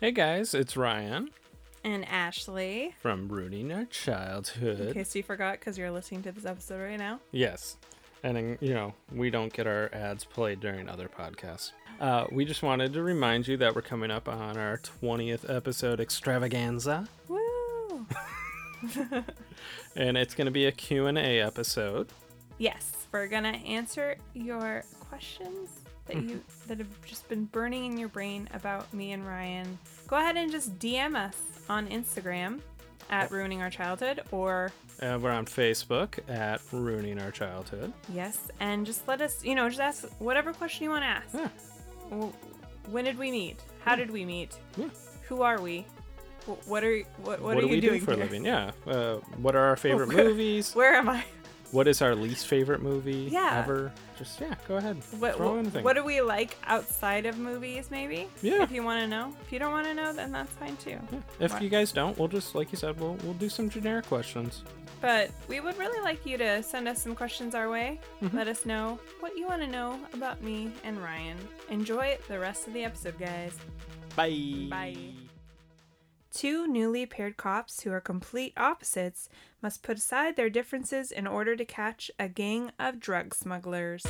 Hey guys, it's Ryan And Ashley. from Ruining Our Childhood. In case you forgot, because you're listening to this episode right now. Yes. And, you know, we don't get our ads played during other podcasts. Uh, we just wanted to remind you that we're coming up on our 20th episode extravaganza. Woo! And it's going to be a Q&A episode. yes, we're gonna answer your questions that you that have just been burning in your brain about me and Ryan. Go ahead and just DM us on Instagram at ruining our childhood or Uh, we're on Facebook at Ruining Our Childhood. yes, and just let us you know just ask whatever question you want to ask. Yeah. When did we meet? How did we meet? Yeah. Who are we? What are what, what, are do you we doing do for a living? Yeah. Uh, what are our favorite Where- movies? Where am I? What is our least favorite movie Yeah. ever? Just, yeah, go ahead. What, what, what do we like outside of movies, maybe? Yeah. If you want to know. If you don't want to know, then that's fine too. Yeah. If Why- you guys don't, we'll just, like you said, we'll, we'll do some generic questions. But we would really like you to send us some questions our way. Mm-hmm. Let us know what you want to know about me and Ryan. Enjoy the rest of the episode, guys. Bye. Bye. Two newly paired cops who are complete opposites must put aside their differences in order to catch a gang of drug smugglers.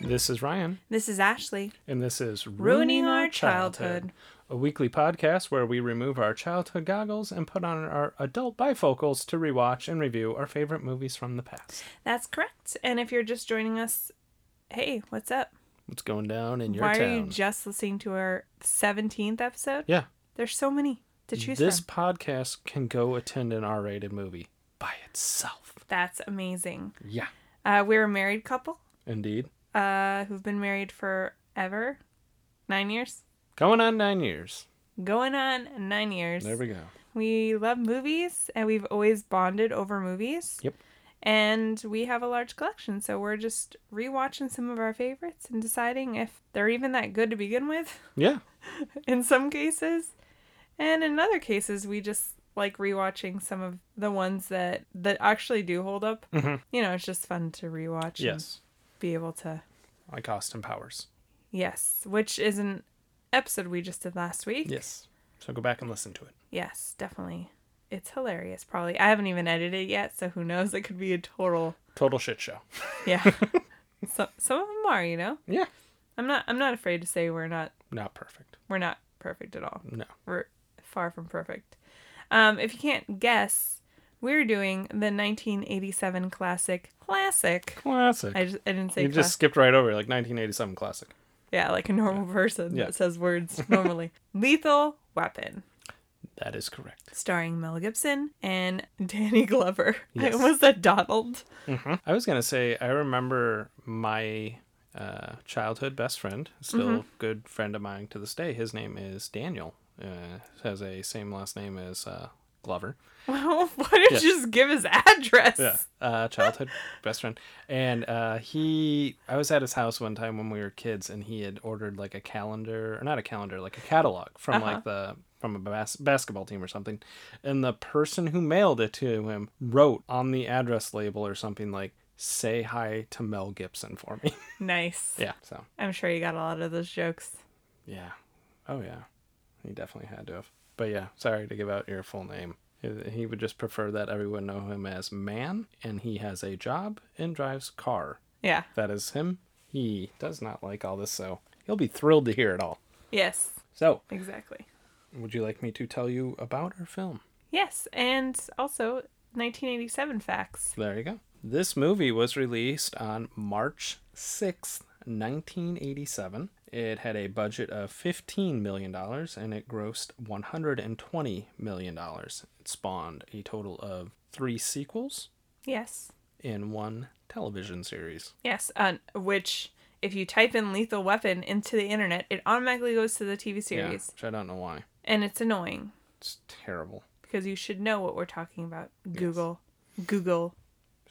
This is Ryan, This is Ashley. and this is Ruining Our Childhood. A weekly podcast where we remove our childhood goggles and put on our adult bifocals to rewatch and review our favorite movies from the past. That's correct. And if you're just joining us, hey, what's up? What's going down in your Why town? are you just listening to our 17th episode? yeah, There's so many to choose from. this from. podcast can go attend an R-rated movie by itself. That's amazing. Yeah, Uh, we're a married couple indeed. uh, who've been married forever. Nine years? Going on nine years. Going on nine years. There we go. We love movies and we've always bonded over movies. Yep. And we have a large collection, so we're just rewatching some of our favorites and deciding if they're even that good to begin with Yeah, in some cases. And in other cases, we just like rewatching some of the ones that that actually do hold up. Mhm. You know, it's just fun to rewatch yes. and be able to Like Austin Powers. Yes, which is an episode we just did last week. Yes. So go back and listen to it. Yes, definitely. It's hilarious. Probably. I haven't even edited it yet, so who knows? It could be a total. Total shit show. Yeah. some some of them are, you know. Yeah. I'm not. I'm not afraid to say we're not. Not perfect. We're not perfect at all. No. We're far from perfect. Um, if you can't guess, we're doing the 1987 classic. Classic. Classic. I just I didn't say. you class- just skipped right over like 1987 classic. Yeah, like a normal person Yeah. that says words normally. Lethal Weapon. That is correct. starring Mel Gibson and Danny Glover. Yes. I almost said Donald. I was gonna say I remember my uh, childhood best friend, still Mm-hmm. good friend of mine to this day. His name is Daniel. Uh, has a same last name as uh, Glover. Well, why did Yes. you just give his address? Yeah, uh, childhood best friend, and uh, he. I was at his house one time when we were kids, and he had ordered like a calendar, or not a calendar, like a catalog from Uh-huh. like the from a bas- basketball team or something, and the person who mailed it to him wrote on the address label or something like "Say hi to Mel Gibson for me." Nice. yeah, so I'm sure you got a lot of those jokes. yeah, oh yeah, he definitely had to have. But yeah, sorry to give out your full name. He- would just prefer that everyone know him as Man, and he has a job and drives car. Yeah. that is him. He does not like all this, so he'll be thrilled to hear it all. Yes. So, Exactly. would you like me to tell you about our film? Yes, and also 1987 facts. There you go. This movie was released on March 6th, 1987. It had a budget of $15 million and it grossed $120 million. It spawned a total of three sequels Yes. in one television series. Yes. Uh, which, if you type in Lethal Weapon into the internet, it automatically goes to the TV series. Yeah, which I don't know why. And it's annoying It's terrible. because you should know what we're talking about. Google. Google.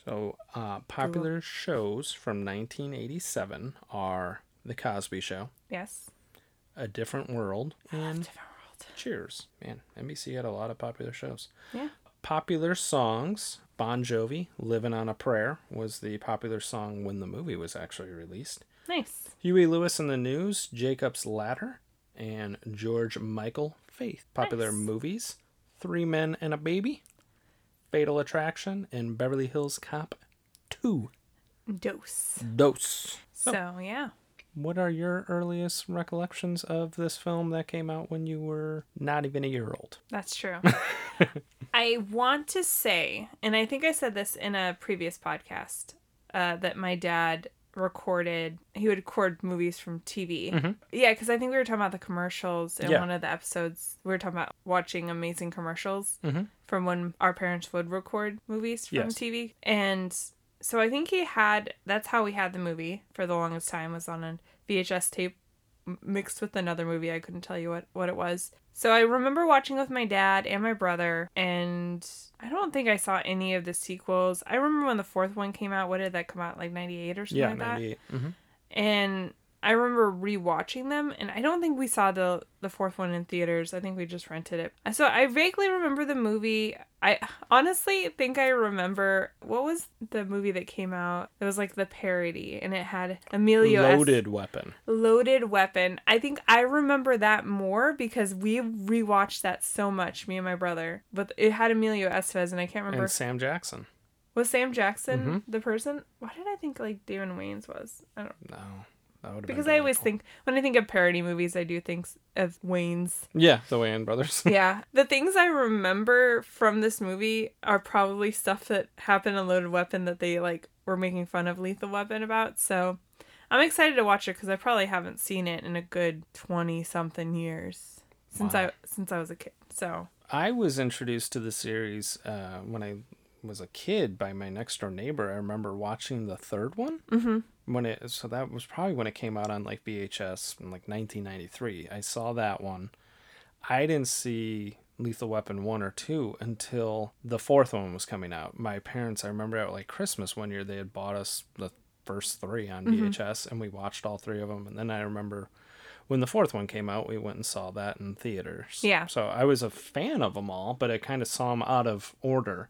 So, uh, popular shows from 1987 are The Cosby Show, Yes. A Different World, and Different world. Cheers. Man, NBC had a lot of popular shows. Yeah. Popular songs Bon Jovi, Living on a Prayer, was the popular song when the movie was actually released. Nice. Huey Lewis and the News, Jacob's Ladder, and George Michael Faith. Popular Nice. movies Three Men and a Baby, Fatal Attraction, and Beverly Hills Cop 2. Dose. Dose. So, yeah. What are your earliest recollections of this film that came out when you were not even a year old? That's true. I want to say, and I think I said this in a previous podcast, uh, that my dad recorded, he would record movies from TV. Yeah, because I think we were talking about the commercials in Mm-hmm. Yeah. one of the episodes. We were talking about watching amazing commercials Mhm. from when our parents would record movies from Yes. TV. And so I think he had, that's how we had the movie for the longest time, was on a VHS tape mixed with another movie. I couldn't tell you what, what it was. So I remember watching with my dad and my brother, and I don't think I saw any of the sequels. I remember when the fourth one came out. What did that come out? Like 98 or something Yeah, like that? 98. hmm And I remember rewatching them, and I don't think we saw the the fourth one in theaters. I think we just rented it. So I vaguely remember the movie. I honestly think I remember what was the movie that came out. It was like the parody, and it had Emilio Loaded Weapon. Loaded Weapon. I think I remember that more because we rewatched that so much, me and my brother. But it had Emilio Estevez, and I can't remember. And Sam Jackson. was Sam Jackson Mm-hmm. the person? Why did I think like Damon Wayans was? I don't No. Because I always think when I think of parody movies, I do think of Wayans. Yeah, the Wayans brothers. yeah, the things I remember from this movie are probably stuff that happened in Loaded Weapon that they like were making fun of Lethal Weapon about. So I'm excited to watch it because I probably haven't seen it in a good twenty something years since I since I was a kid. So I was introduced to the series uh, when I was a kid by my next door neighbor. I remember watching the third one mm-hmm. When it. So that was probably when it came out on like VHS in like 1993. I saw that one. I didn't see Lethal Weapon one or two until the fourth one was coming out. My parents, I remember at like Christmas one year, they had bought us the first three on mm-hmm. VHS, and we watched all three of them. And then I remember when the fourth one came out, we went and saw that in theaters. Yeah. So I was a fan of them all, but I kind of saw them out of order.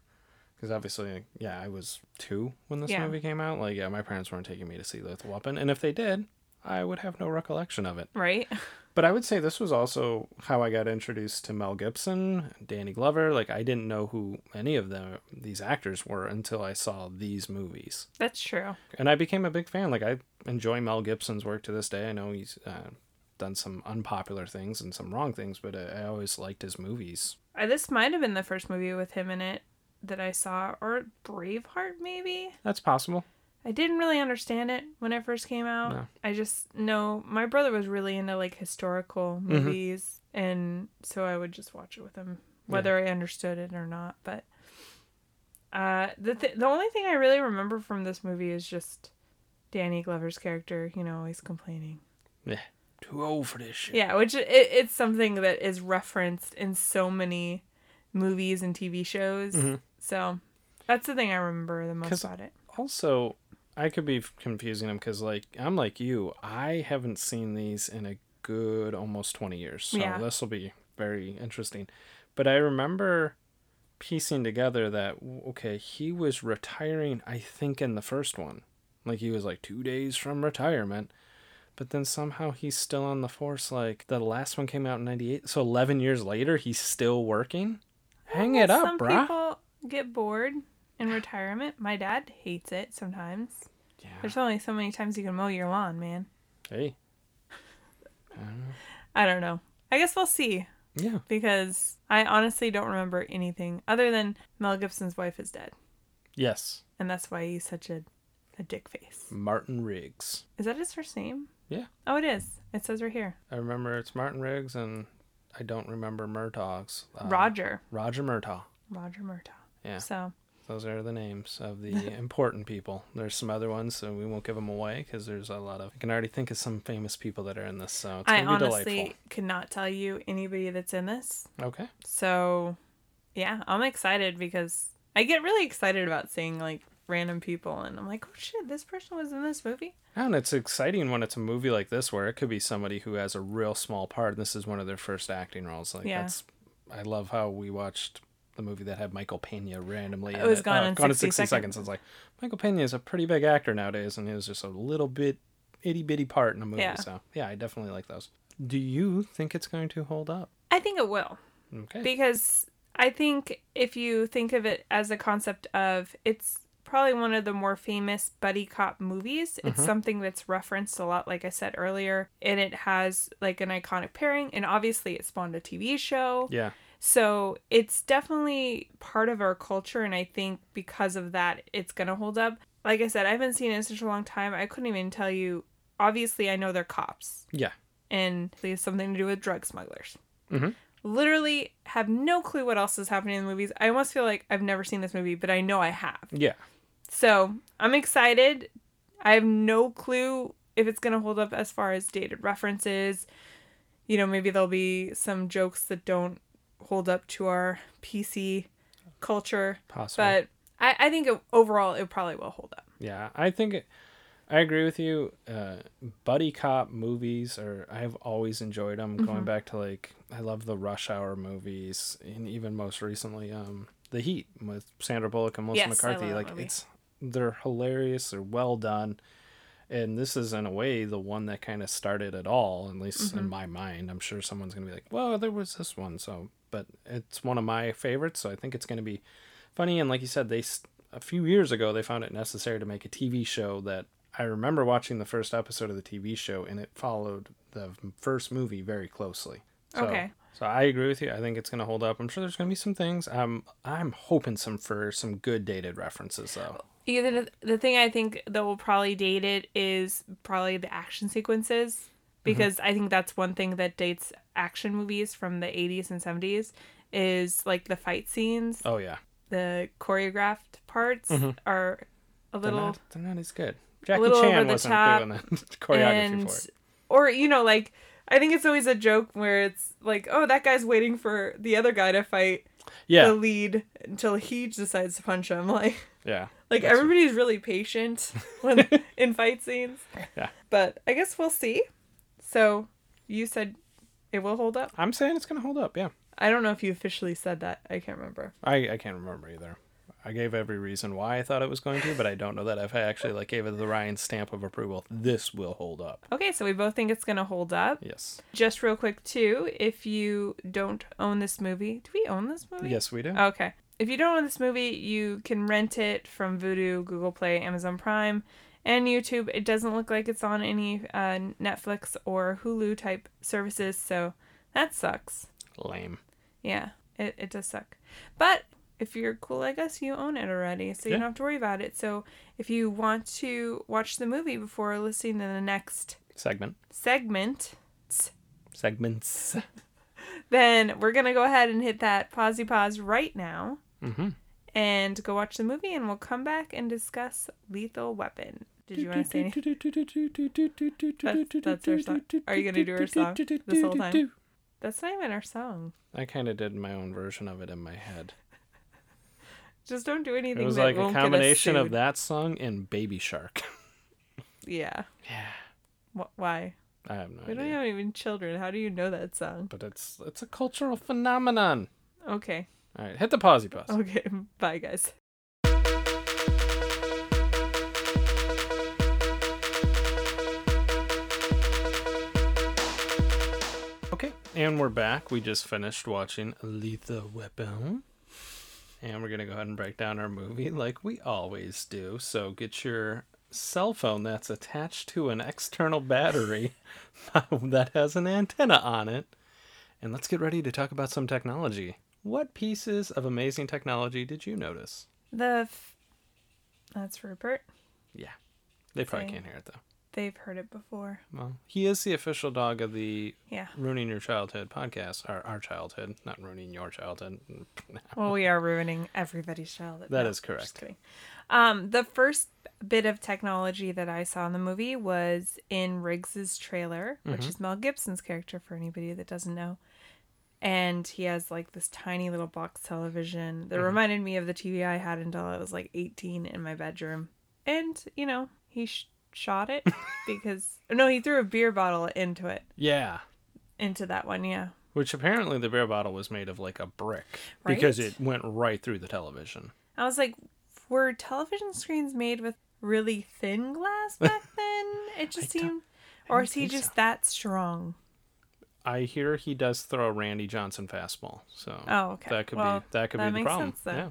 Because obviously, yeah, I was two when this Yeah. movie came out. Like, yeah, my parents weren't taking me to see Lethal Weapon. And if they did, I would have no recollection of it. right, But I would say this was also how I got introduced to Mel Gibson, Danny Glover. Like, I didn't know who any of them, these actors were until I saw these movies. that's true. And I became a big fan. Like, I enjoy Mel Gibson's work to this day. I know he's uh, done some unpopular things and some wrong things, but I, I always liked his movies. Uh, this might have been the first movie with him in it that I saw, or Braveheart maybe. That's possible. I didn't really understand it when it first came out. No. I just know my brother was really into like historical Mm-hmm. movies, and so I would just watch it with him, whether I understood it or not. But uh, the th- the only thing I really remember from this movie is just Danny Glover's character, you know, always complaining. Yeah. Too old for this shit. Yeah, which it, it's something that is referenced in so many movies and TV shows. So that's the thing I remember the most about it. Also, I could be confusing them because, like, I'm like you. I haven't seen these in a good almost 20 years. So Yeah. this will be very interesting. But I remember piecing together that, okay, he was retiring, I think, in the first one. Like, he was like two days from retirement. But then somehow he's still on the force. Like, the last one came out in 98. So 11 years later, he's still working? Hang it up, bruh. people get bored in retirement. My dad hates it sometimes. Yeah. There's only so many times you can mow your lawn, man. Hey. I don't know. I guess we'll see Yeah. because I honestly don't remember anything other than Mel Gibson's wife is dead, Yes. and that's why he's such a a dick face. Martin Riggs. Is that his first name? Yeah. Oh, it is. It says right here. I remember it's Martin Riggs, and I don't remember Murtaugh's. Uh, Roger. Roger Murtaugh. Roger Murtaugh. Yeah. So Those are the names of the important people. There's some other ones, so we won't give them away because there's a lot of. I can already think of some famous people that are in this, so it's I gonna be honestly delightful. could not tell you anybody that's in this. Okay. So yeah, I'm excited because I get really excited about seeing like random people and I'm like, oh shit, this person was in this movie. And it's exciting when it's a movie like this where it could be somebody who has a real small part and this is one of their first acting roles. Like Yeah. that's I love how we watched the movie that had Michael Pena randomly. It in was Gone uh, in Gone 60 60 Seconds. seconds. It's like Michael Pena is a pretty big actor nowadays and he was just a little bit itty bitty part in a movie. Yeah. So yeah, I definitely like those. Do you think it's going to hold up? I think it will. Okay. because I think if you think of it as a concept of it's probably one of the more famous buddy cop movies. It's Mm-hmm. something that's referenced a lot, like I said earlier, and it has like an iconic pairing, and obviously it spawned a TV show. yeah. So it's definitely part of our culture, and I think because of that, it's gonna hold up. Like I said, I haven't seen it in such a long time. I couldn't even tell you. Obviously, I know they're cops, Yeah. and they have something to do with drug smugglers. Mhm. Literally have no clue what else is happening in the movies. I almost feel like I've never seen this movie, but I know I have. Yeah. So I'm excited. I have no clue if it's gonna hold up as far as dated references. You know, maybe there'll be some jokes that don't hold up to our PC culture. Possible. But I, I think it, overall it probably will hold up. Yeah, I think it, I agree with you. Uh, buddy cop movies are I've always enjoyed them. Mm-hmm. Going back to like I love the Rush Hour movies, and even most recently, um, The Heat with Sandra Bullock and Melissa Yes, McCarthy. Like it's they're hilarious. They're well done. And this is in a way the one that kind of started it all, at least Mm-hmm. in my mind. I'm sure someone's gonna be like, "Well, there was this one," so but it's one of my favorites, so I think it's gonna be funny. And like you said, they a few years ago they found it necessary to make a TV show that I remember watching the first episode of the TV show, and it followed the first movie very closely. So, Okay. So I agree with you. I think it's gonna hold up. I'm sure there's gonna be some things. I'm I'm hoping some for some good dated references though. Yeah, the, the thing I think that will probably date it is probably the action sequences mm-hmm. because I think that's one thing that dates action movies from the 80s and 70s is like the fight scenes, Oh yeah. the choreographed parts mm-hmm. are a They're little not, they're not as good. Jackie little Chan the wasn't top, doing that choreography and for it. or you know like I think it's always a joke where it's like oh that guy's waiting for the other guy to fight Yeah, the lead until he decides to punch him like yeah. Like everybody's really patient when in fight scenes. Yeah. But I guess we'll see. So you said it will hold up. I'm saying it's gonna hold up. Yeah. I don't know if you officially said that. I can't remember. I I can't remember either. I gave every reason why I thought it was going to, but I don't know that if I actually like gave it the Ryan stamp of approval. This will hold up. Okay, so we both think it's gonna hold up. Yes. Just real quick too, if you don't own this movie, do we own this movie? Yes, we do. Okay. If you don't own this movie, you can rent it from Vudu, Google Play, Amazon Prime, and YouTube. It doesn't look like it's on any uh, Netflix or Hulu type services, so that sucks. Lame. Yeah, it, it does suck. But if you're cool like us, you own it already, so you Yeah. don't have to worry about it. So if you want to watch the movie before listening to the next Segment. segment, Segments. then we're going to go ahead and hit that pausey pause right now Mm-hmm. and go watch the movie, and we'll come back and discuss Lethal Weapon. Did you want to say anything? That's- that's our song. Are you gonna do our song this whole time? That's not even our song. I kind of did my own version of it in my head. Just don't do anything. It was that like a won't get combination of that song and Baby Shark. Yeah. Yeah. Why? I have no We don't idea. have even children. How do you know that song? But it's it's a cultural phenomenon. Okay. All right, hit the pausey pause. Okay. Bye, guys. And we're back. We just finished watching Lethal Weapon. And we're going to go ahead and break down our movie like we always do. So get your cell phone that's attached to an external battery that has an antenna on it. And let's get ready to talk about some technology. What pieces of amazing technology did you notice? The. F- That's Rupert. Yeah. They probably can't hear it though. They've heard it before. Well, he is the official dog of the Yeah. Ruining Your Childhood podcast, or our childhood, not ruining your childhood. Well, we are ruining everybody's childhood. That No, is correct. Just. Um, the first bit of technology that I saw in the movie was in Riggs's trailer, Mm-hmm. which is Mel Gibson's character for anybody that doesn't know. And he has like this tiny little box television that Mm-hmm. reminded me of the TV I had until I was like 18 in my bedroom. And, you know, he sh- shot it because, no, he threw a beer bottle into it, Yeah. into that one, yeah. Which apparently the beer bottle was made of like a brick because it went right through the television. I was like, were television screens made with really thin glass back then? It just seemed, or is he just so. that strong? I hear he does throw a Randy Johnson fastball, so Oh, okay. that could Well, be that could that be the problem. sense. Yeah.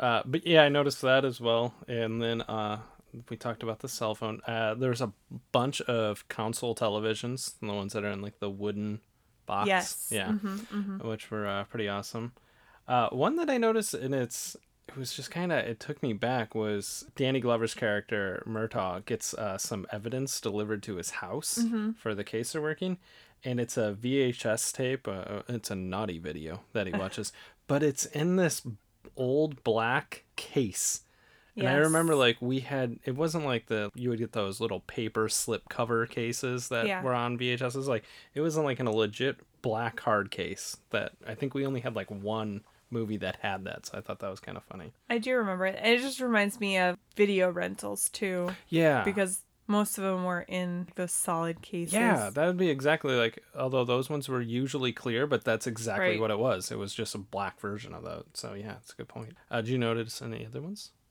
Uh, but yeah, I noticed that as well, and then uh, we talked about the cell phone. Uh, there's a bunch of console televisions, the ones that are in like the wooden box. Yes. Yeah. Mm-hmm, Which were uh, pretty awesome. Uh, one that I noticed, and it's it was just kind of it took me back was Danny Glover's character Murtaugh gets uh, some evidence delivered to his house Mm-hmm. for the case they're working, and it's a VHS tape. Uh, it's a naughty video that he watches, but it's in this old black case. And I remember like we had it wasn't like the you would get those little paper slip cover cases that Yeah. were on VHS. It was like it wasn't like in a legit black hard case that I think we only had like one movie that had that. So I thought that was kind of funny. I do remember it. It just reminds me of video rentals too, Yeah. because most of them were in those solid cases. yeah, that would be exactly like although those ones were usually clear, but that's exactly Right. what it was. It was just a black version of that. So yeah, it's a good point. Uh, did you notice any other ones?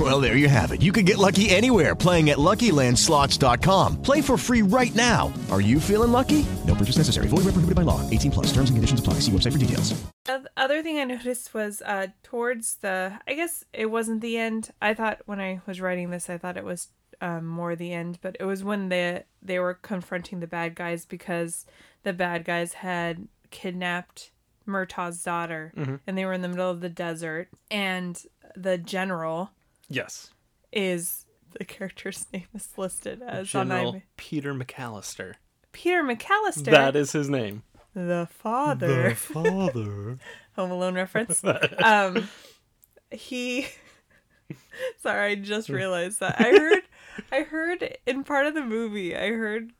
Well, there you have it. You can get lucky anywhere playing at LuckyLandSlots.com. Play for free right now. Are you feeling lucky? No purchase necessary. Void where prohibited by law. 18 plus. Terms and conditions apply. See website for details. The other thing I noticed was uh, towards the, I guess it wasn't the end. I thought when I was writing this, I thought it was um, more the end, but it was when they they were confronting the bad guys because the bad guys had kidnapped Murtaugh's daughter, and they were in the middle of the desert, and the general Yes. is the character's name is listed as on General IMDb. Peter McAllister. Peter McAllister, That is his name. the father. The father. Home Alone reference. um, he. Sorry, I just realized that. I heard, I heard in part of the movie, I heard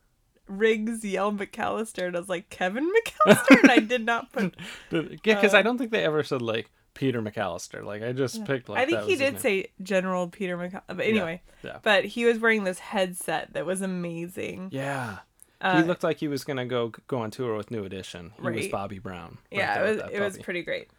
Riggs yell McAllister, and I was like Kevin McCallister, and I did not put. yeah, because I don't think they ever said like Peter McAllister. Like I just picked like I think he did say General Peter McAllister, but anyway. yeah. But he was wearing this headset that was amazing. Yeah. Uh, he looked like he was gonna go go on tour with New Edition. He was Right. Bobby Brown. right Yeah, it was it was pretty great.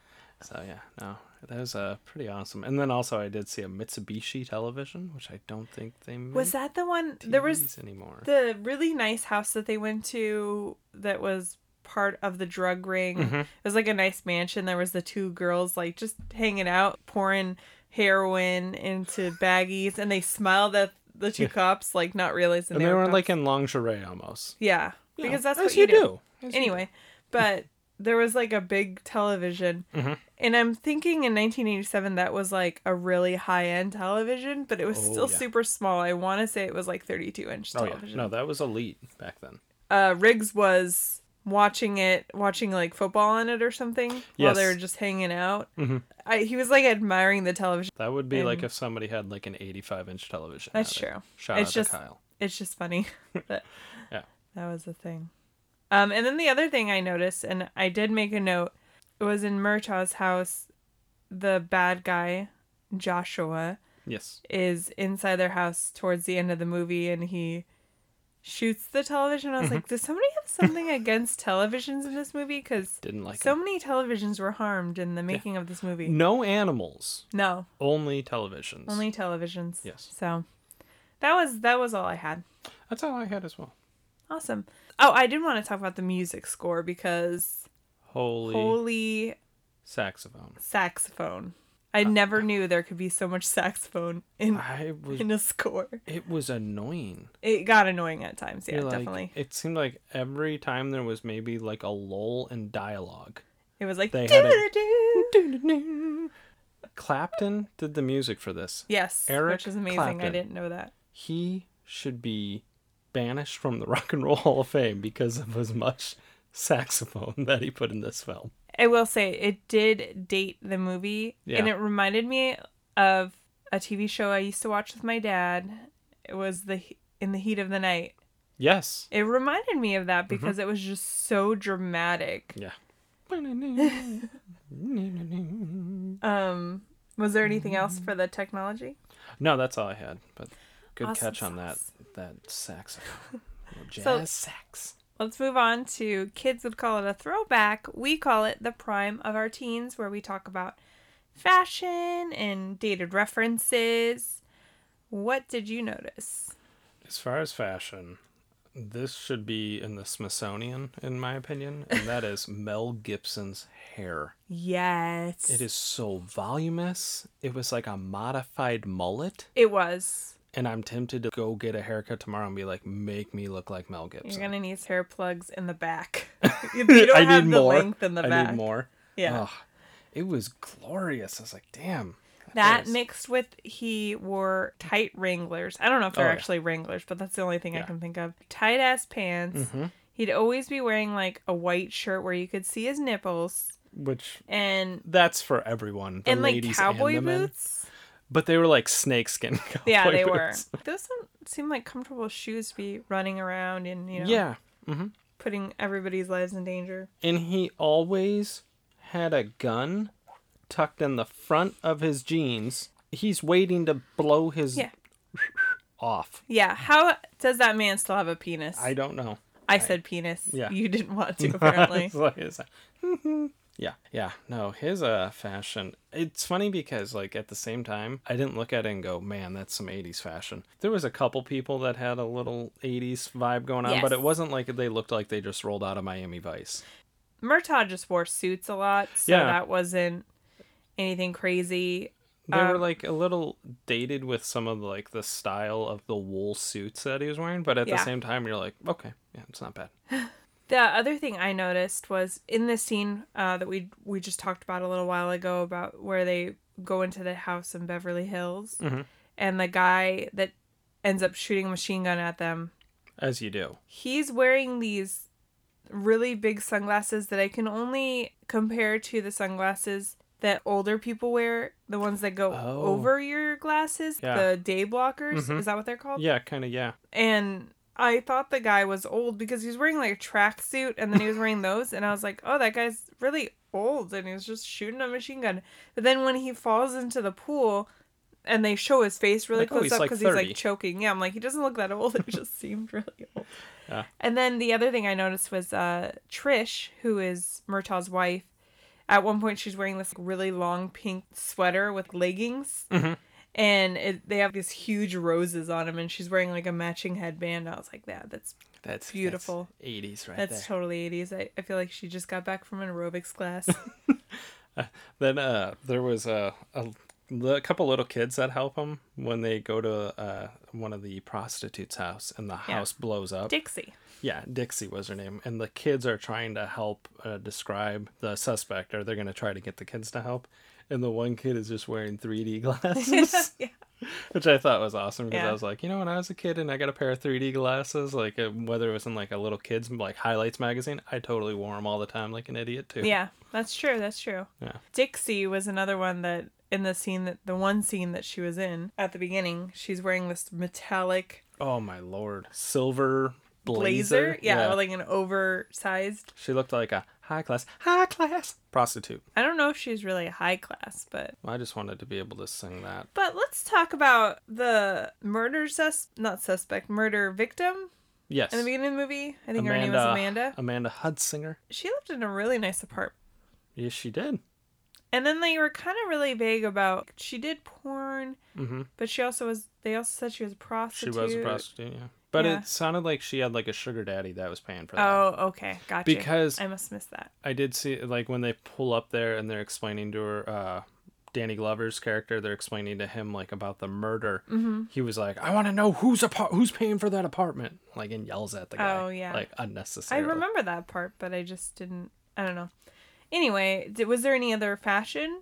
So yeah, no, that was uh, pretty awesome. And then also I did see a Mitsubishi television, which I don't think they Was that the one? There was anymore. the really nice house that they went to that was part of the drug ring. Mm-hmm. It was like a nice mansion. There was the two girls like just hanging out, pouring heroin into baggies, and they smiled at the two cops, like not realizing and they, they were cops. like in lingerie almost. yeah, Yeah, because that's as what you, you do. do. Anyway, but there was like a big television. Mm-hmm. And I'm thinking in 1987 that was like a really high end television, but it was Oh, still yeah. super small. I want to say it was like 32 inch Oh television yeah, no, that was elite back then. uh Riggs was watching it watching like football on it or something while they Yes. were just hanging out. I, he was like admiring the television. That would be like if somebody had like an 85 inch television. That's had it. true. Shout It's out just- to Kyle. It's just funny that Yeah. that was the thing. Um, and then the other thing I noticed, and I did make a note, it was in Murtaugh's house. the bad guy, Joshua, Yes. is inside their house towards the end of the movie and he shoots the television. I was Mm-hmm. like, does somebody have something against televisions in this movie? Because Didn't like so it. many televisions were harmed in the making of this movie. No animals, No, only televisions. only televisions. Yes. So that was that was all I had. That's all I had as well. Awesome. Oh, I did want to talk about the music score because Holy, holy saxophone. saxophone. Uh, I never knew there could be so much saxophone in I was. in a score. It was annoying. It got annoying at times. Yeah, You're like- definitely. It seemed like every time there was maybe like a lull in dialogue. It was like They had a-. Clapton did the music for this. Yes, Eric which is amazing. I Clapton. didn't know that. He should be banished from the Rock and Roll Hall of Fame because of as much saxophone that he put in this film. I will say it did date the movie, and it reminded me of a TV show I used to watch with my dad. It was the in the heat of the night. Yes. It reminded me of Mm-hmm. that because it was just so dramatic. Yeah. Um, was there anything else for the technology? No, that's all I had. But good Awesome catch on that that saxophone. Jazz So- sax. Let's move on to kids would call it a throwback. We call it the prime of our teens, where we talk about fashion and dated references. What did you notice? As far as fashion, this should be in the Smithsonian, in my opinion, and that is Mel Gibson's hair. Yes. It is so voluminous. It was like a modified mullet. It was. And I'm tempted to go get a haircut tomorrow and be like, make me look like Mel Gibson. You're gonna need hair plugs in the back. you don't I have need the more. length in the I back. need more. Yeah. It was glorious. I was like, damn. That mixed with he wore tight Wranglers. I don't know if they're Oh, yeah. actually Wranglers, but that's the only thing I can think of. Tight ass pants. Mhm. He'd always be wearing like a white shirt where you could see his nipples Which and that's for everyone. The and like cowboy and the men. Boots. But they were like snakeskin. Yeah, they were. Those don't seem like comfortable shoes to be running around and you know Yeah. hmm putting everybody's lives in danger. And he always had a gun tucked in the front of his jeans. He's waiting to blow his Yeah. off. Yeah. How does that man still have a penis? I don't know. I said penis. Yeah. You didn't want to apparently. It's like- it's like, yeah, yeah. No, his uh fashion. It's funny because like at the same time, I didn't look at it and go, "Man, that's some '80s fashion." There was a couple people that had a little '80s vibe going on, but it wasn't like they looked like they just rolled out of Miami Vice. Murtaugh just wore suits a lot, so Yeah. that wasn't anything crazy. They were Um, like a little dated with some of like the style of the wool suits that he was wearing, but at Yeah. the same time, you're like, okay, yeah, it's not bad. The other thing I noticed was in this scene uh, that we we just talked about a little while ago about where they go into the house in Beverly Hills, Mhm. and the guy that ends up shooting a machine gun at them, As you do. he's wearing these really big sunglasses that I can only compare to the sunglasses that older people wear, the ones that go Oh. over your glasses, Yeah. the day blockers. Mhm. Is that what they're called? Yeah, kind of. Yeah. And I thought the guy was old because he was wearing like a tracksuit and then he was wearing those. And I was like, oh, that guy's really old. And he was just shooting a machine gun. But then when he falls into the pool and they show his face really Like, oh, close he's up like because he's like choking. Yeah, I'm like, he doesn't look that old. It just seemed really old. Yeah. And then the other thing I noticed was uh, Trish, who is Murtaugh's wife. At one point, she's wearing this really long pink sweater with leggings Mhm. And it, they have these huge roses on them and she's wearing like a matching headband i was like yeah that's That's beautiful That's 80s right that's there. totally 80s I, I feel like she just got back from an aerobics class Then uh, there was a, a, a couple little kids that help him when they go to uh, one of the prostitutes' house and the Yeah. house blows up. dixie Yeah, Dixie was her name, and the kids are trying to help uh, describe the suspect, or they're gonna try to get the kids to help. And the one kid is just wearing 3D glasses, yeah which I thought was awesome because Yeah. I was like, you know, when I was a kid and I got a pair of 3D glasses, like uh, whether it was in like a little kids like highlights magazine, I totally wore them all the time like an idiot too. yeah that's true that's true Yeah. dixie was another one that in the scene that the one scene that she was in at the beginning she's wearing this metallic Oh my lord, silver blazer, blazer. Yeah, or like an oversized she looked like a high class, high class prostitute. I don't know if she's really high class, but I just wanted to be able to sing that. but let's talk about the murder sus not suspect murder victim Yes. in the beginning of the movie. I think her name was Amanda. Amanda Hudsinger. She lived in a really nice apartment. Yes, she did. And then they were kind of really vague about she did porn, Mm-hmm. but she also was. They also said she was a prostitute. She was a prostitute, yeah. But Yeah. it sounded like she had like a sugar daddy that was paying for that. Oh, okay, gotcha. Because- I must miss that. I did see like when they pull up there and they're explaining to her uh Danny Glover's character, they're explaining to him like about the murder. Mm-hmm. He was like, "I want to know who's apart, who's paying for that apartment," like and yells at the guy. Oh, yeah. like unnecessary. I remember that part, but I just didn't. I don't know. Anyway, did, was there any other fashion,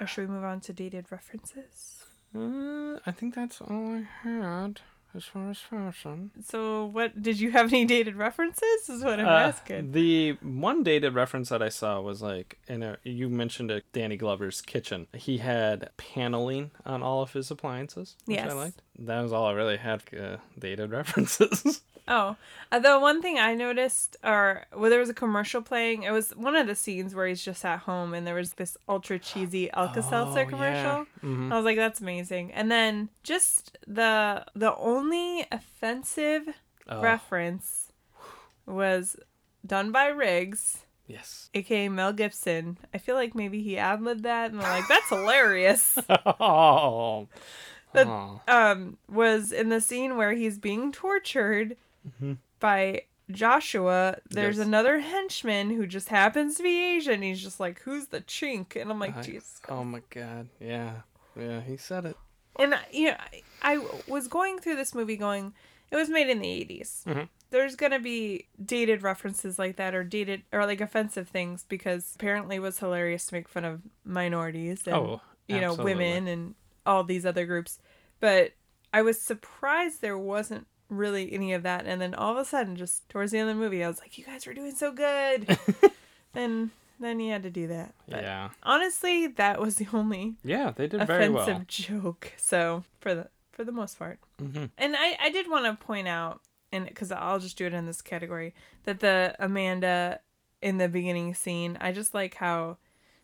or should we move on to dated references? Uh, I think that's all I had as far as fashion. So, what did you have any dated references? Is what I'm Uh, asking. the one dated reference that I saw was like in a you mentioned a Danny Glover's kitchen. He had paneling on all of his appliances, which Yes. I liked. That was all I really had uh, dated references. Oh, uh, the one thing I noticed, or well, there was a commercial playing. It was one of the scenes where he's just at home, and there was this ultra cheesy Alka Seltzer Oh, yeah. commercial. Mhm. I was like, "That's amazing." And then just the the only offensive Oh. reference was done by Riggs, yes. aka Mel Gibson. I feel like maybe he ad libbed that, and they're like, "That's hilarious." oh. But Aw. um, was in the scene where he's being tortured by Joshua. There's Yes. another henchman who just happens to be Asian. He's just like, "Who's the chink?" And I'm like, "Jesus." Oh my god. Yeah. Yeah, he said it. And I- you know, I, I was going through this movie, going, it was made in the 80s. Mhm. There's gonna be dated references like that, or dated, or like offensive things, because apparently it was hilarious to make fun of minorities and Oh, you know women and all these other groups. But I was surprised there wasn't really any of that. And then all of a sudden, just towards the end of the movie, I was like, "You guys were doing so good," and then he had to do that. But Yeah. honestly, that was the only Yeah, they did very offensive well. joke. So for the for the most part, Mhm. and I I did want to point out, and because I'll just do it in this category, that the Amanda in the beginning scene, I just like how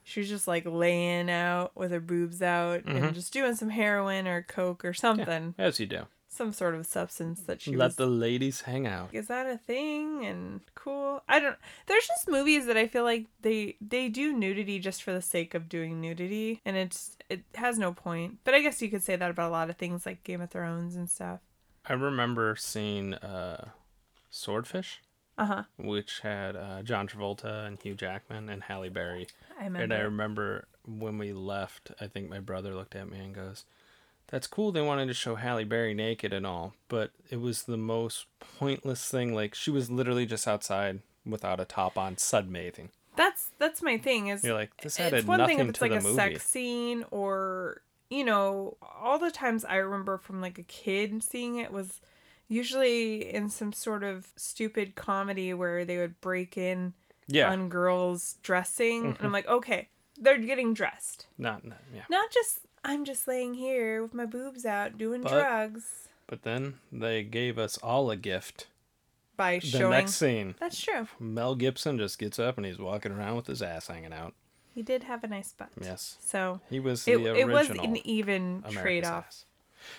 she's just like laying out with her boobs out Mhm. and just doing some heroin or coke or something, As you do. Some sort of substance that she Let was the ladies hang out. is that a thing and cool i don't there's just movies that i feel like they they do nudity just for the sake of doing nudity and it's it has no point but i guess you could say that about a lot of things like game of thrones and stuff I remember seeing uh Swordfish, uh-huh which had uh, John Travolta and Hugh Jackman and Halle Berry. i remember. And I remember when we left, I think my brother looked at me and goes, That's cool. They wanted to show Halle Berry naked and all, but it was the most pointless thing. Like, she was literally just outside without a top on, sunbathing. that's that's my thing is You're like, this added it's one nothing thing if it's to like the a movie. sex scene or you know all the times i remember from like a kid seeing it was usually in some sort of stupid comedy where they would break in Yeah. on girls dressing and Mhm. i'm like okay they're getting dressed Not, not yeah. not just i'm just laying here with my boobs out doing But- drugs But then they gave us all a gift. by showing The showing next scene, that's true Mel Gibson just gets up and he's walking around with his ass hanging out. he did have a nice butt Yes. so He was it, the it was an even America's trade-off ass.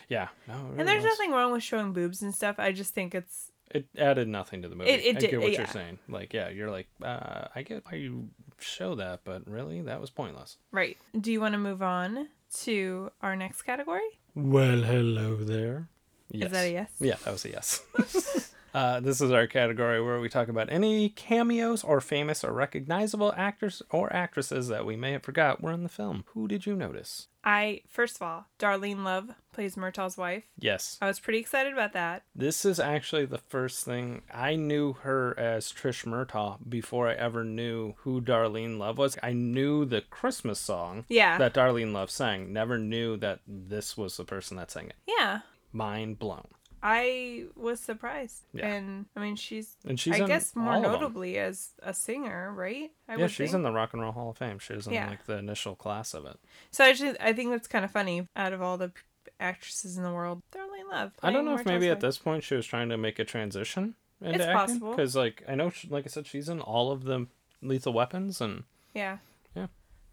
Yeah. No, it and there's was. nothing wrong with showing boobs and stuff i just think it's It added nothing to the movie. It- it I did- get what yeah. you're saying. Like, yeah, you're like, uh, I get why you show that, but really, that was pointless. right do you want to move on to our next category Well, hello there. Is that a yes? Yeah, that was a yes. uh, this is our category where we talk about any cameos or famous or recognizable actors or actresses that we may have forgot were in the film. Who did you notice? i first of all darlene love plays murtaugh's wife Yes. i was pretty excited about that This is actually the first thing I knew her as Trish Murtaugh before I ever knew who Darlene Love was. I knew the Christmas song Yeah. that Darlene Love sang. Never knew that this was the person that sang it. yeah Mind blown. I was surprised. Yeah. And I mean, she's, And she's I guess, more all of 'em. notably as a singer, right? I yeah, she's think. in the Rock and Roll Hall of Fame. She was in Yeah. like the initial class of it. So I just I think that's kind of funny. Out of all the actresses in the world, Darlene Love. I don't know if maybe at this point she was trying to make a transition into It's acting possible. because, like, I know, she, like I said, she's in all of the Lethal Weapons and Yeah. Yeah.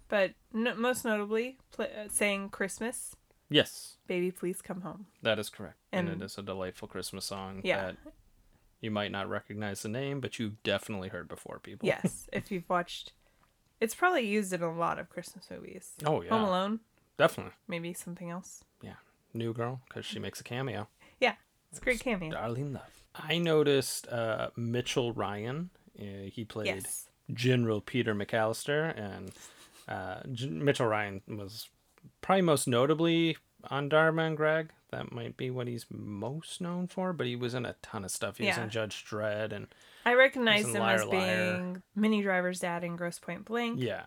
But n- most notably, pl- uh, saying Christmas, yes, baby, please come home. that is correct. And, And- it is a delightful Christmas song Yeah. that you might not recognize the name, but you've definitely heard before, people. Yes, if you've watched, it's probably used in a lot of Christmas movies. Oh, yeah. Home Alone, Definitely. maybe something else. Yeah. New Girl, because she makes a cameo. Yeah, it's a great cameo. Darlene Love. I noticed uh, Mitchell Ryan. Uh, he played Yes. General Peter McAllister, and uh, G- Mitchell Ryan was probably most notably on Dharma and Greg. That might be what he's most known for, but he was in a ton of stuff. He was in Judge Dredd, and I recognize him Liar, as Liar. being Minnie Driver's dad in Grosse Pointe Blank yeah,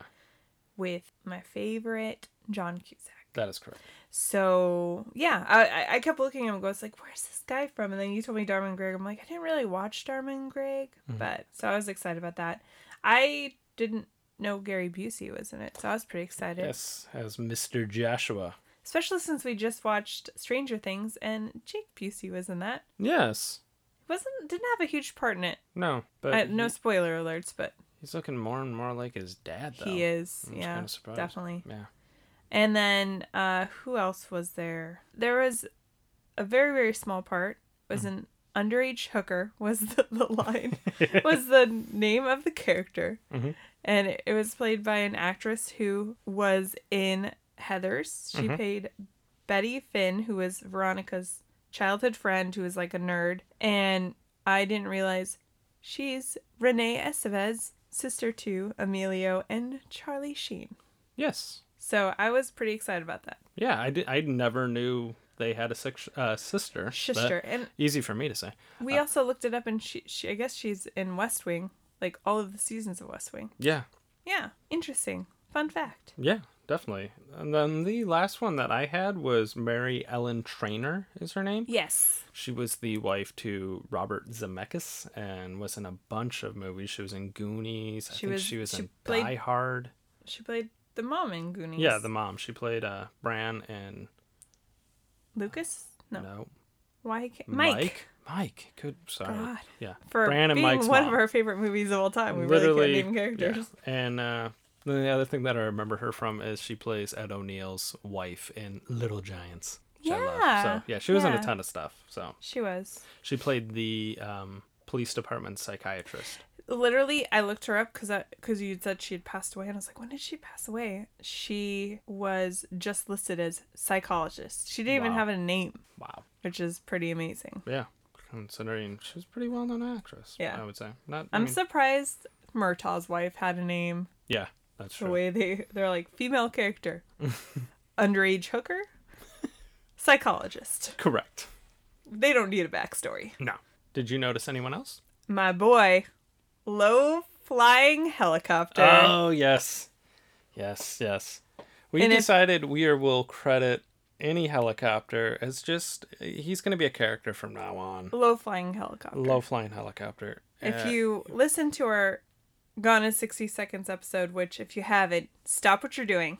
with my favorite John Cusack. that is correct. So yeah, I I- kept looking at him and goes like, where's this guy from? And then you told me Dharma and Greg. I'm like, I didn't really watch Dharma and Greg, Mm-hmm. but so I was excited about that. I didn't know Gary Busey was in it, so I was pretty excited. Yes, as Mr. Joshua. Especially since we just watched Stranger Things and Jake Busey was in that. Yes. wasn't didn't have a huge part in it. No, but I, no spoiler alerts, but he's looking more and more like his dad, though. he is. I was yeah, definitely. Yeah. And then uh who else was there? There was a very very small part. Was an underage hooker was the, the line was the name of the character. Mhm. And it, it was played by an actress who was in Heathers. She Mhm. played Betty Finn, who was Veronica's childhood friend who was like a nerd. And I didn't realize she's Renee Estevez, sister to Emilio and Charlie Sheen. Yes. So I was pretty excited about that. Yeah, I, did, I never knew they had a six, uh, sister. Sister, and- easy for me to say. We also looked it up, and she, she, I guess she's in West Wing, like all of the seasons of West Wing. Yeah, Yeah, interesting. Fun fact. yeah, definitely. And then the last one that I had was Mary Ellen Trainor, is her name. Yes. She was the wife to Robert Zemeckis and was in a bunch of movies. She was in Goonies. I She think was- she was she in played- Die Hard. She played the mom in Goonies. Yeah, the mom. She played uh, Bran and Lucas? No. no Why? Mike. Mike. Mike. Good. Sorry. God. Yeah. For Bran and being Mike's one mom. of our favorite movies of all time, we literally really can't name characters. yeah. And uh, then the other thing that I remember her from is she plays Ed O'Neill's wife in Little Giants. which I love. Yeah, So yeah, she was in a ton of stuff. So She was. she played the um, police department psychiatrist. Literally, I looked her up because because you said she had passed away, and I was like, when did she pass away? She was just listed as psychologist. She didn't even have a name. Wow. Which is pretty amazing. Yeah, considering she was a pretty well known actress. Yeah. I would say. Not. I I'm mean, surprised Murtaugh's wife had a name. Yeah, that's true. The true. way they they're like female character, underage hooker, psychologist. Correct. They don't need a backstory. No. Did you notice anyone else? My boy, low flying helicopter. Oh yes, yes, yes. We And if- decided we will credit any helicopter as just he's going to be a character from now on. Low flying helicopter. Low flying helicopter. If Uh, you listen to our Gone in 60 Seconds episode, which if you haven't, stop what you're doing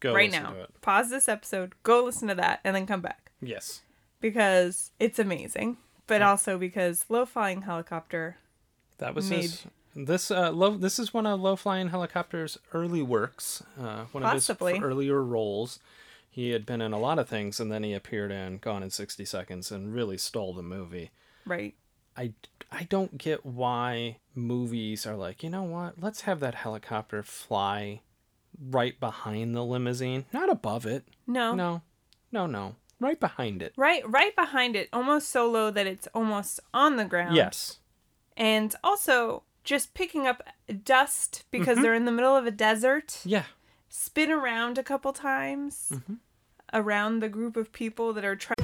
Go right now. to it. Pause this episode, go listen to that, and then come back yes, because it's amazing. But also because low flying helicopter. That was Made- his. This uh, low. This is one of low flying helicopter's early works. Uh, one Possibly. of his earlier roles. He had been in a lot of things, and then he appeared in Gone in sixty seconds, and really stole the movie. Right. I, I don't get why movies are like, you know what? Let's have that helicopter fly right behind the limousine, not above it. No. No, no, no. Right behind it. Right, right behind it, almost so low that it's almost on the ground. Yes. And also just picking up dust because Mhm. they're in the middle of a desert. Yeah. Spin around a couple times around the group of people that are trying.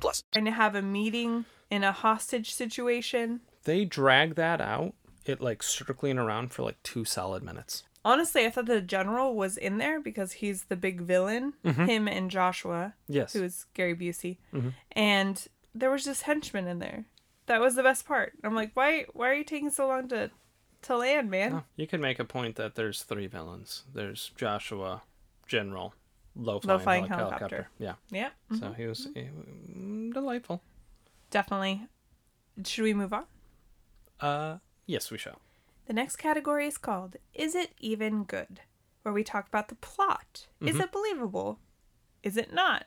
plus. trying to have a meeting in a hostage situation. They drag that out, it like circling around for like two solid minutes. honestly, I thought the general was in there because he's the big villain. Mhm. Him and Joshua, Yes. who is Gary Busey, Mhm. and there was just henchmen in there. That was the best part. I'm like, why? Why are you taking so long to to land, man? Oh, you could make a point that there's three villains. There's Joshua, General, low flying, Low-flying helicopter. helicopter. Yeah. Yeah. So mhm. he was eh, delightful. Definitely. Should we move on? Uh, yes, we shall. The next category is called Is It Even Good? Where we talk about the plot. Is Mhm. it believable? Is it not?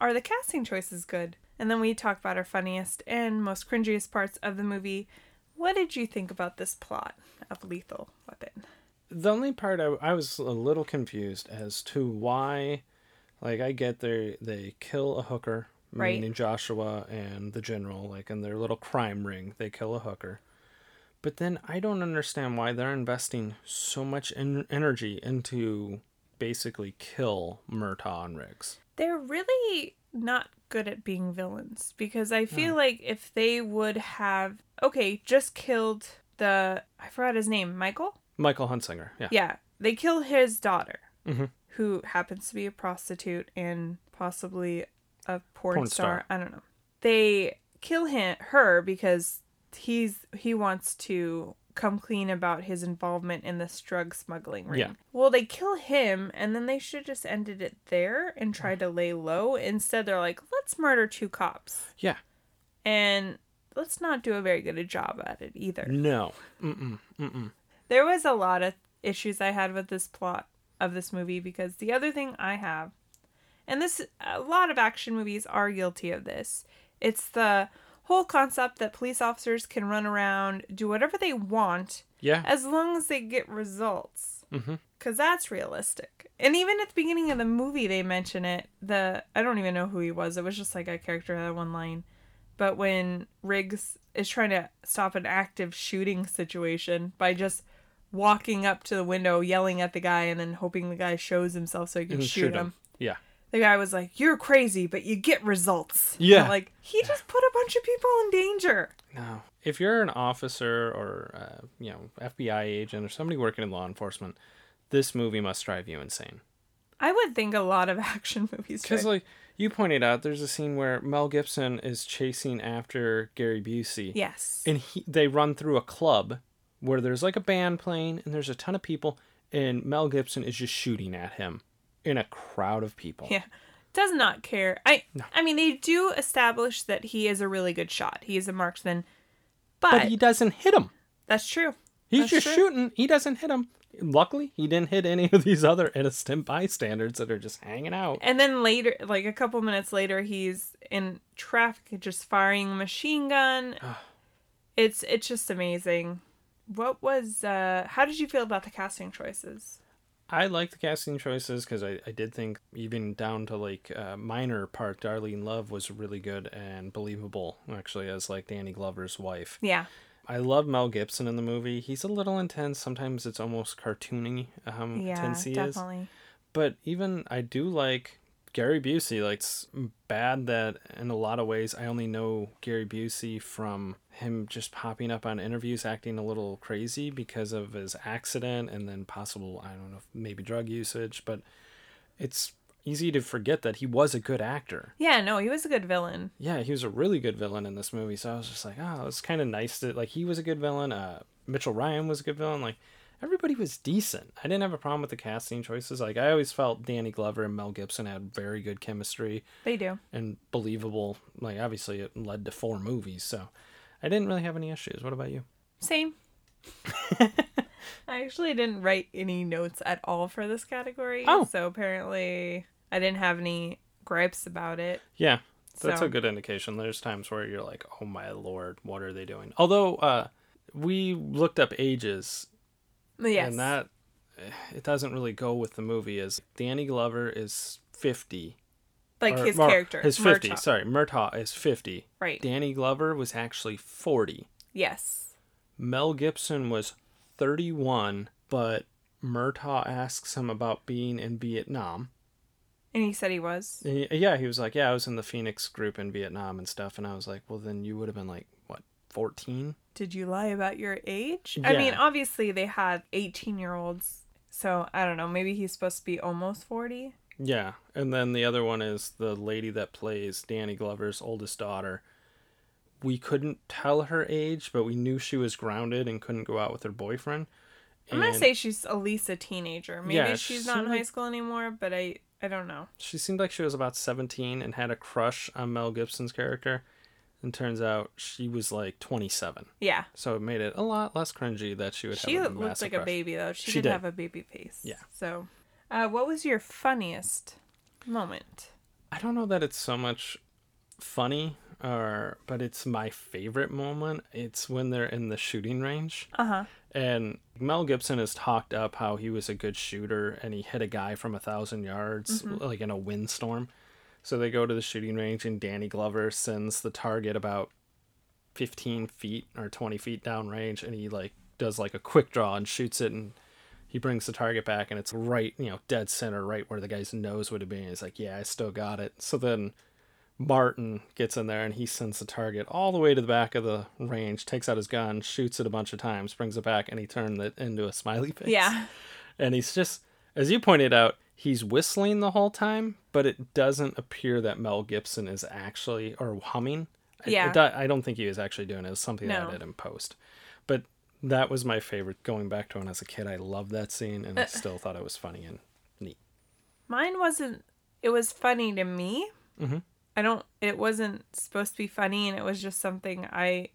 Are the casting choices good? And then we talk about our funniest and most cringiest parts of the movie. What did you think about this plot of Lethal Weapon? The only part I, I was a little confused as to why, like, I get they they kill a hooker, Right. meaning Joshua and the general, like in their little crime ring, they kill a hooker. But then I don't understand why they're investing so much en- energy into basically kill Murtaugh and Riggs. They're really not good at being villains because I feel like if they would have, okay, just killed the, I forgot his name, Michael? Michael Hunsinger, yeah. Yeah, they kill his daughter, Mhm. who happens to be a prostitute and possibly a porn, Porn star. star. I don't know. They kill him, her, because he's he wants to come clean about his involvement in this drug smuggling ring. Yeah. Well, they kill him, and then they should just ended it there and tried to lay low. Instead, they're like, let's murder two cops, Yeah. and let's not do a very good a job at it either. No. Mm-mm. Mm-mm. There was a lot of issues I had with this plot of this movie because the other thing I have, and this a lot of action movies are guilty of this. It's the whole concept that police officers can run around, do whatever they want, Yeah. as long as they get results. Mm-hmm. Cause that's realistic. And even at the beginning of the movie, they mention it. The I don't even know who he was. It was just like a character that had one line. But when Riggs is trying to stop an active shooting situation by just walking up to the window, yelling at the guy, and then hoping the guy shows himself so he can And shoot, him. Yeah. The guy was like, "You're crazy, but you get results." Yeah. Like he just put a bunch of people in danger. No. If you're an officer or, uh, you know, FBI agent or somebody working in law enforcement, this movie must drive you insane. I would think a lot of action movies. Because, like you pointed out, there's a scene where Mel Gibson is chasing after Gary Busey. Yes. And he, they run through a club where there's like a band playing and there's a ton of people, and Mel Gibson is just shooting at him in a crowd of people. Yeah. Does not care. I I mean they do establish that he is a really good shot. He is a marksman. But, But he doesn't hit him. that's true. He's That's just true. shooting. He doesn't hit him. Luckily, he didn't hit any of these other innocent bystanders that are just hanging out. And then later like a couple minutes later he's in traffic just firing a machine gun. it's it's just amazing. What was uh how did you feel about the casting choices? I like the casting choices because I, I did think even down to like uh, minor part, Darlene Love was really good and believable actually as like Danny Glover's wife. Yeah. I love Mel Gibson in the movie. He's a little intense. Sometimes it's almost cartoony Um, Yeah, intense he is. definitely. But even I do like Gary Busey. Like it's bad that in a lot of ways I only know Gary Busey from him just popping up on interviews acting a little crazy because of his accident and then possible I don't know maybe drug usage. But it's easy to forget that he was a good actor. Yeah, no, he was a good villain. Yeah, he was a really good villain in this movie. So I was just like, oh, it's kind of nice that like he was a good villain. Uh, Mitchell Ryan was a good villain. Like everybody was decent. I didn't have a problem with the casting choices. Like I always felt Danny Glover and Mel Gibson had very good chemistry They do. and believable. Like obviously it led to four movies, so I didn't really have any issues. What about you? Same. I actually didn't write any notes at all for this category. Oh. So apparently I didn't have any gripes about it. Yeah, that's So- a good indication. There's times where you're like, oh my lord, what are they doing? Although uh, we looked up ages Yes. And that eh, it doesn't really go with the movie. Is Danny Glover is fifty, like or- his or character. His fifty. Murtaugh. Sorry, Murtaugh is fifty. Right. Danny Glover was actually forty. Yes. Mel Gibson was thirty-one, but Murtaugh asks him about being in Vietnam. And he said he was. He- yeah, he was like, "Yeah, I was in the Phoenix group in Vietnam and stuff." And I was like, "Well, then you would have been like 14? Did you lie about your age? I mean, obviously they had 18 year olds So I don't know. Maybe he's supposed to be almost 40. Yeah, and then the other one is the lady that plays Danny Glover's oldest daughter. We couldn't tell her age, but we knew she was grounded and couldn't go out with her boyfriend. I'm gonna And say she's at least a teenager. Maybe Yeah, she's she not in high like- school anymore, but I I don't know. she seemed like she was about 17 and had a crush on Mel Gibson's character. And turns out she was like 27. Yeah. So it made it a lot less cringy that she would She have a looked like a baby though. She, She did, did. have a baby face. Yeah. So, uh, what was your funniest moment? I don't know that it's so much funny or but it's my favorite moment. It's when they're in the shooting range. Uh huh. And Mel Gibson has talked up how he was a good shooter and he hit a guy from a thousand yards, Mhm. like in a windstorm. So they go to the shooting range and Danny Glover sends the target about 15 feet or 20 feet down range and he like does like a quick draw and shoots it and he brings the target back and it's right, you know, dead center, right where the guy's nose would have been. He's like, yeah, I still got it. So then Martin gets in there and he sends the target all the way to the back of the range, takes out his gun, shoots it a bunch of times, brings it back, and he turned it into a smiley face. Yeah. And he's just, as you pointed out, he's whistling the whole time, but it doesn't appear that Mel Gibson is actually, or humming. I- Yeah. do- I don't think he was actually doing it. It was something that I did in post. But that was my favorite. Going back to when I was a kid, I loved that scene and I Uh. still thought it was funny and neat. Mine wasn't. It was funny to me. Mhm. I don't. It wasn't supposed to be funny, and it was just something I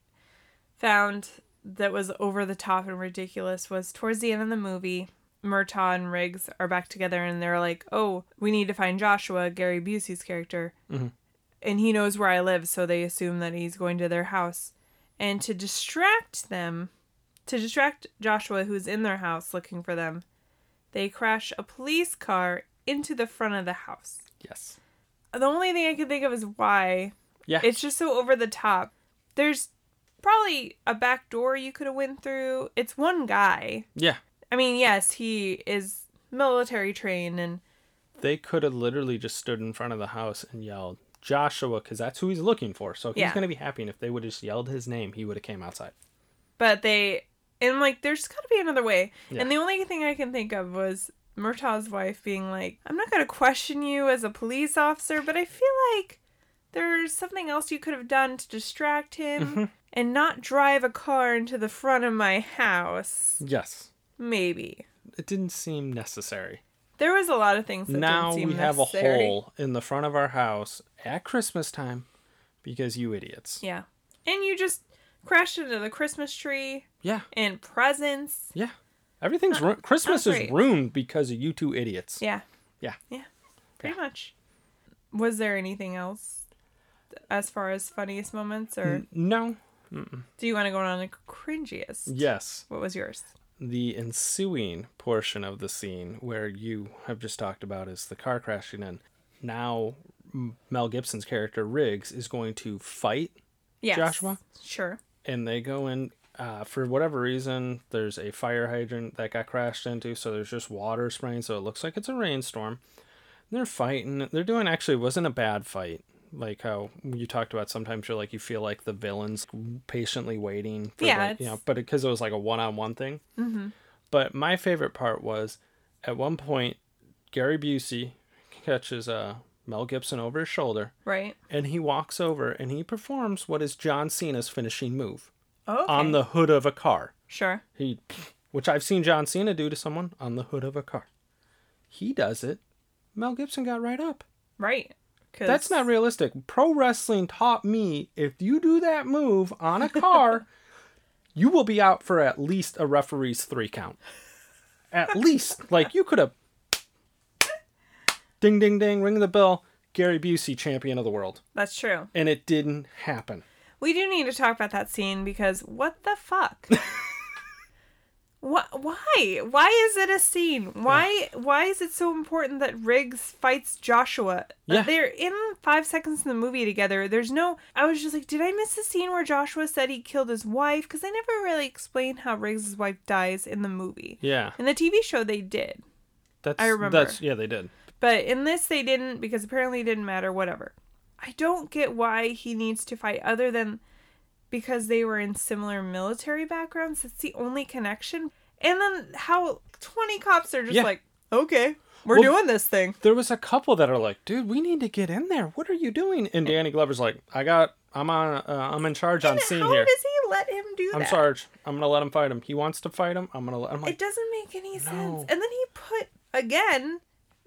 found that was over the top and ridiculous. Was towards the end of the movie, Murtaugh and Riggs are back together, and they're like, "Oh, we need to find Joshua, Gary Busey's character, Mhm. and he knows where I live." So they assume that he's going to their house, and to distract them, to distract Joshua, who's in their house looking for them, they crash a police car into the front of the house. Yes. The only thing I can think of is why. Yeah. It's just so over the top. There's probably a back door you could have went through. It's one guy. Yeah. I mean, yes, he is military trained and they could have literally just stood in front of the house and yelled Joshua because that's who he's looking for. So he's Yeah. gonna be happy, and if they would have just yelled his name, he would have came outside. but they and like there's got to be another way. Yeah. And the only thing I can think of was Murtaugh's wife being like, "I'm not going to question you as a police officer, but I feel like there's something else you could have done to distract him Mm-hmm. and not drive a car into the front of my house." Yes, Maybe. it didn't seem necessary. There was a lot of things that now didn't seem we have necessary. a hole in the front of our house at Christmas time because you idiots. Yeah. And you just crashed into the Christmas tree Yeah, and presents. yeah. Everything's ru- Christmas is ruined because of you two idiots. Yeah. Yeah. Yeah. Pretty much. Was there anything else as far as funniest moments or N- no. Mm-mm. do you want to go on the cringiest? Yes. What was yours? The ensuing portion of the scene where you have just talked about is the car crashing in. Now, Mel Gibson's character Riggs is going to fight Yes. Joshua, Sure. and they go in. Uh, for whatever reason, there's a fire hydrant that got crashed into, so there's just water spraying, so it looks like it's a rainstorm. And they're fighting. They're doing actually it wasn't a bad fight. Like how you talked about, sometimes you're like you feel like the villain's patiently waiting for Yeah, like, you know, but because it was like a one-on-one thing. Mm-hmm. But my favorite part was at one point, Gary Busey catches uh, Mel Gibson over his shoulder, Right. and he walks over and he performs what is John Cena's finishing move Oh, okay. on the hood of a car. Sure. He, which I've seen John Cena do to someone on the hood of a car. He does it. Mel Gibson got right up. Right. 'Cause- That's not realistic. Pro wrestling taught me if you do that move on a car, you will be out for at least a referee's three count. At least. Like you could have ding ding ding, ring the bell, Gary Busey, champion of the world. That's true. And it didn't happen. We do need to talk about that scene because what the fuck? what? Why? Why is it a scene? Why? Why is it so important that Riggs fights Joshua? Uh, yeah. They're in five seconds in the movie together. There's no. I was just like, did I miss the scene where Joshua said he killed his wife? Because they never really explained how Riggs' wife dies in the movie. Yeah. In the TV show, they did. That's I remember. That's yeah, they did. But in this, they didn't because apparently it didn't matter. Whatever. I don't get why he needs to fight other than because they were in similar military backgrounds. That's the only connection. And then how 20 cops are just Yeah. like, okay, we're Well, doing this thing. There was a couple that are like, dude, we need to get in there. What are you doing? And Danny Glover's like, I got, I'm on, uh, I'm in charge on scene How here. does he let him do I'm that? Sarge. I'm gonna let him fight him. He wants to fight him. I'm gonna let him. Like, it doesn't make any sense. And then he put again,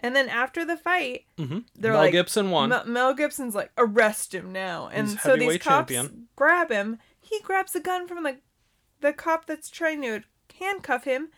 and then after the fight, Mhm. they're Mel like, Gibson won. Mel, Mel Gibson's like, arrest him now. And He's so these cops champion. grab him. He grabs a gun from the the cop that's trying to handcuff him,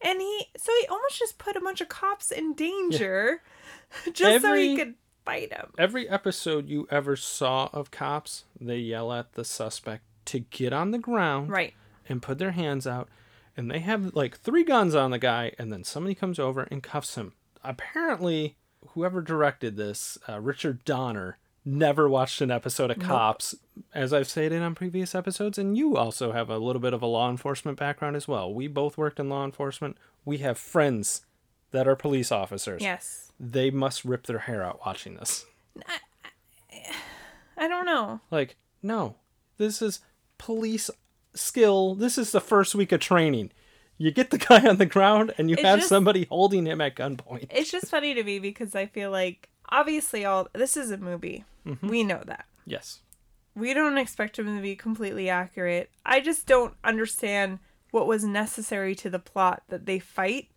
and he so he almost just put a bunch of cops in danger, just so he could fight him. Every episode you ever saw of cops, they yell at the suspect to get on the ground, Right. and put their hands out, and they have like three guns on the guy, and then somebody comes over and cuffs him. Apparently, whoever directed this, uh, Richard Donner, never watched an episode of Nope. Cops, as I've stated on previous episodes, and you also have a little bit of a law enforcement background as well. We both worked in law enforcement. We have friends that are police officers. Yes. They must rip their hair out watching this. I don't know. Like, no, this is police skill. This is the first week of training. You get the guy on the ground and you It's have just- somebody holding him at gunpoint. It's just funny to me because I feel like obviously all this is a movie. Mhm. We know that. Yes. We don't expect him to be completely accurate. I just don't understand what was necessary to the plot that they fight,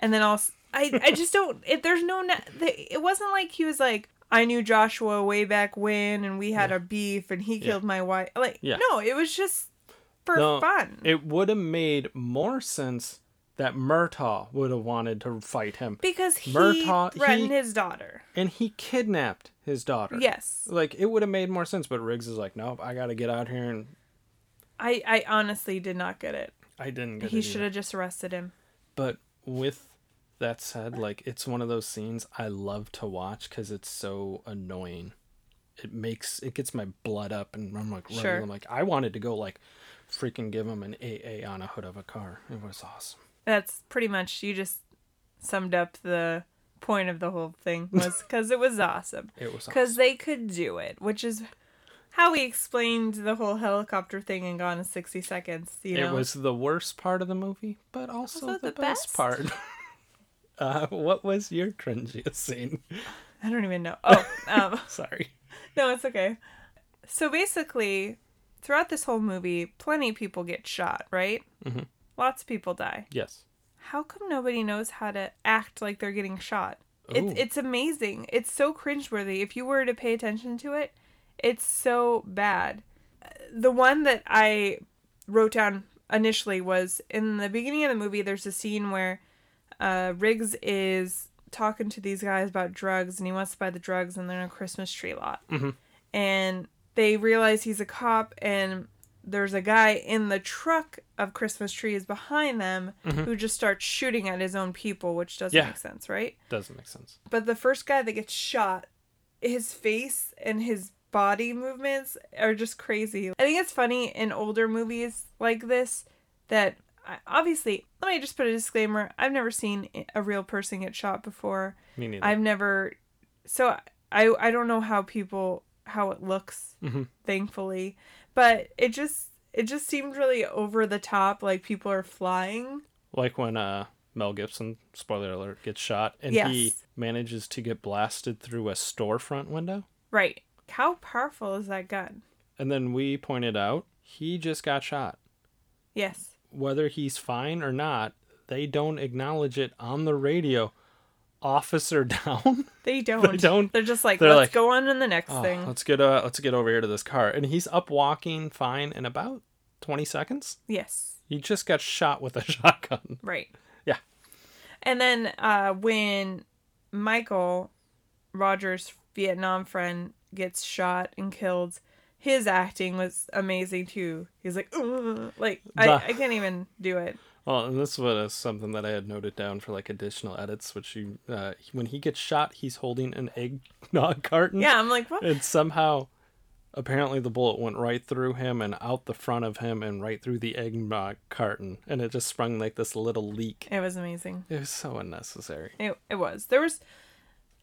and then also I I just don't. It, there's no. It wasn't like he was like I knew Joshua way back when, and we had a beef, and he Yeah. killed my wife. Like Yeah. no, it was just for No, fun. It would have made more sense that Murtaugh would have wanted to fight him. because he Murtaugh- threatened he- his daughter. And he kidnapped his daughter. Yes. Like, it would have made more sense, but Riggs is like, nope, I got to get out here. And I I honestly did not get it. I didn't get He it. should have just arrested him. But with that said, like it's one of those scenes I love to watch because it's so annoying. It makes it gets my blood up, and I'm like, running. Sure. I'm like, I wanted to go like freaking give him an AA on a hood of a car. It was awesome. That's pretty much you just summed up the point of the whole thing was because it was awesome. It was because they could do it, which is how we explained the whole helicopter thing in Gone in sixty seconds. You know, It was the worst part of the movie, but also, Also the, the best, best. part. uh, what was your cringiest scene? I don't even know. Oh, um, Sorry. no, it's okay. So basically, throughout this whole movie, plenty of people get shot, right? Mhm. Lots of people die. Yes. How come nobody knows how to act like they're getting shot? Ooh. It's it's amazing. It's so cringeworthy. If you were to pay attention to it, it's so bad. The one that I wrote down initially was in the beginning of the movie. There's a scene where uh, Riggs is talking to these guys about drugs, and he wants to buy the drugs, and they're in a Christmas tree lot Mhm. and they realize he's a cop and there's a guy in the truck of christmas trees behind them Mhm. who just starts shooting at his own people which doesn't Yeah. make sense right Doesn't make sense. but the first guy that gets shot his face and his body movements are just crazy i think it's funny in older movies like this that I- obviously let me just put a disclaimer i've never seen a real person get shot before Me neither. i've never so i i don't know how people how it looks Mhm. thankfully but it just it just seemed really over the top like people are flying Like when uh, Mel Gibson, spoiler alert, gets shot and he manages to get blasted through a storefront window. right how powerful is that gun And then we pointed out he just got shot. yes Whether he's fine or not, they don't acknowledge it on the radio. Officer down. they don't they don't. they're just like They're let's like, go on to the next "Oh, thing Let's get uh let's get over here to this car. And he's up walking fine in about twenty seconds. yes He just got shot with a shotgun. right Yeah. and then uh when michael rogers vietnam friend gets shot and killed his acting was amazing too he's like "Ugh," like I, I can't even do it Well, and this was something that I had noted down for like additional edits, which you, uh, when he gets shot, he's holding an eggnog carton. Yeah, I'm like, what? And somehow, apparently, the bullet went right through him and out the front of him and right through the eggnog carton, and it just sprung like this little leak. it was amazing It was so unnecessary. It, it was. There was.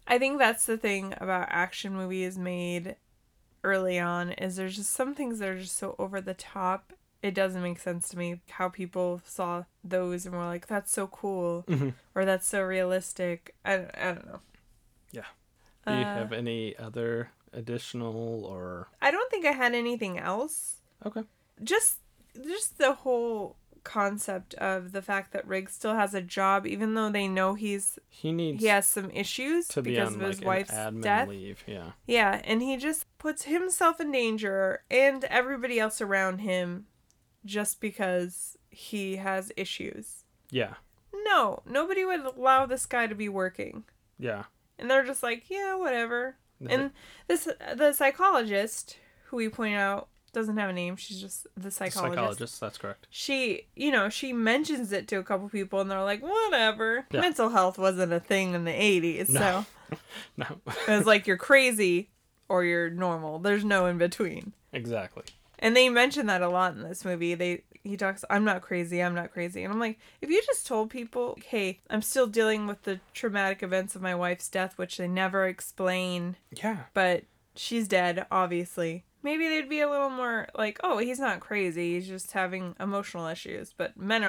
I think that's the thing about action movies made early on is there's just some things that are just so over the top it doesn't make sense to me how people saw those and were like, "That's so cool," or "That's so realistic." I don't, I don't know. Yeah. Do you Uh, have any other additional or I don't think I had anything else. okay? Just just the whole concept of the fact that Riggs still has a job even though they know he's He needs he has some issues to be because on of his like wife's death. leave. Yeah. Yeah, and he just puts himself in danger and everybody else around him just because he has issues. Yeah. No, nobody would allow this guy to be working. Yeah. And they're just like, yeah, whatever. And this the psychologist who we point out doesn't have a name. She's just the psychologist. Psychologist. That's correct. She, you know, she mentions it to a couple people and they're like, whatever. Yeah. Mental health wasn't a thing in the 80s, No. so No. it was like you're crazy or you're normal. There's no in between. exactly. And they mention that a lot in this movie. They he talks, I'm not crazy, I'm not crazy. And I'm like, if you just told people, hey, I'm still dealing with the traumatic events of my wife's death, which they never explain, Yeah. but she's dead, obviously. Maybe they'd be a little more like, oh, he's not crazy, he's just having emotional issues. But men are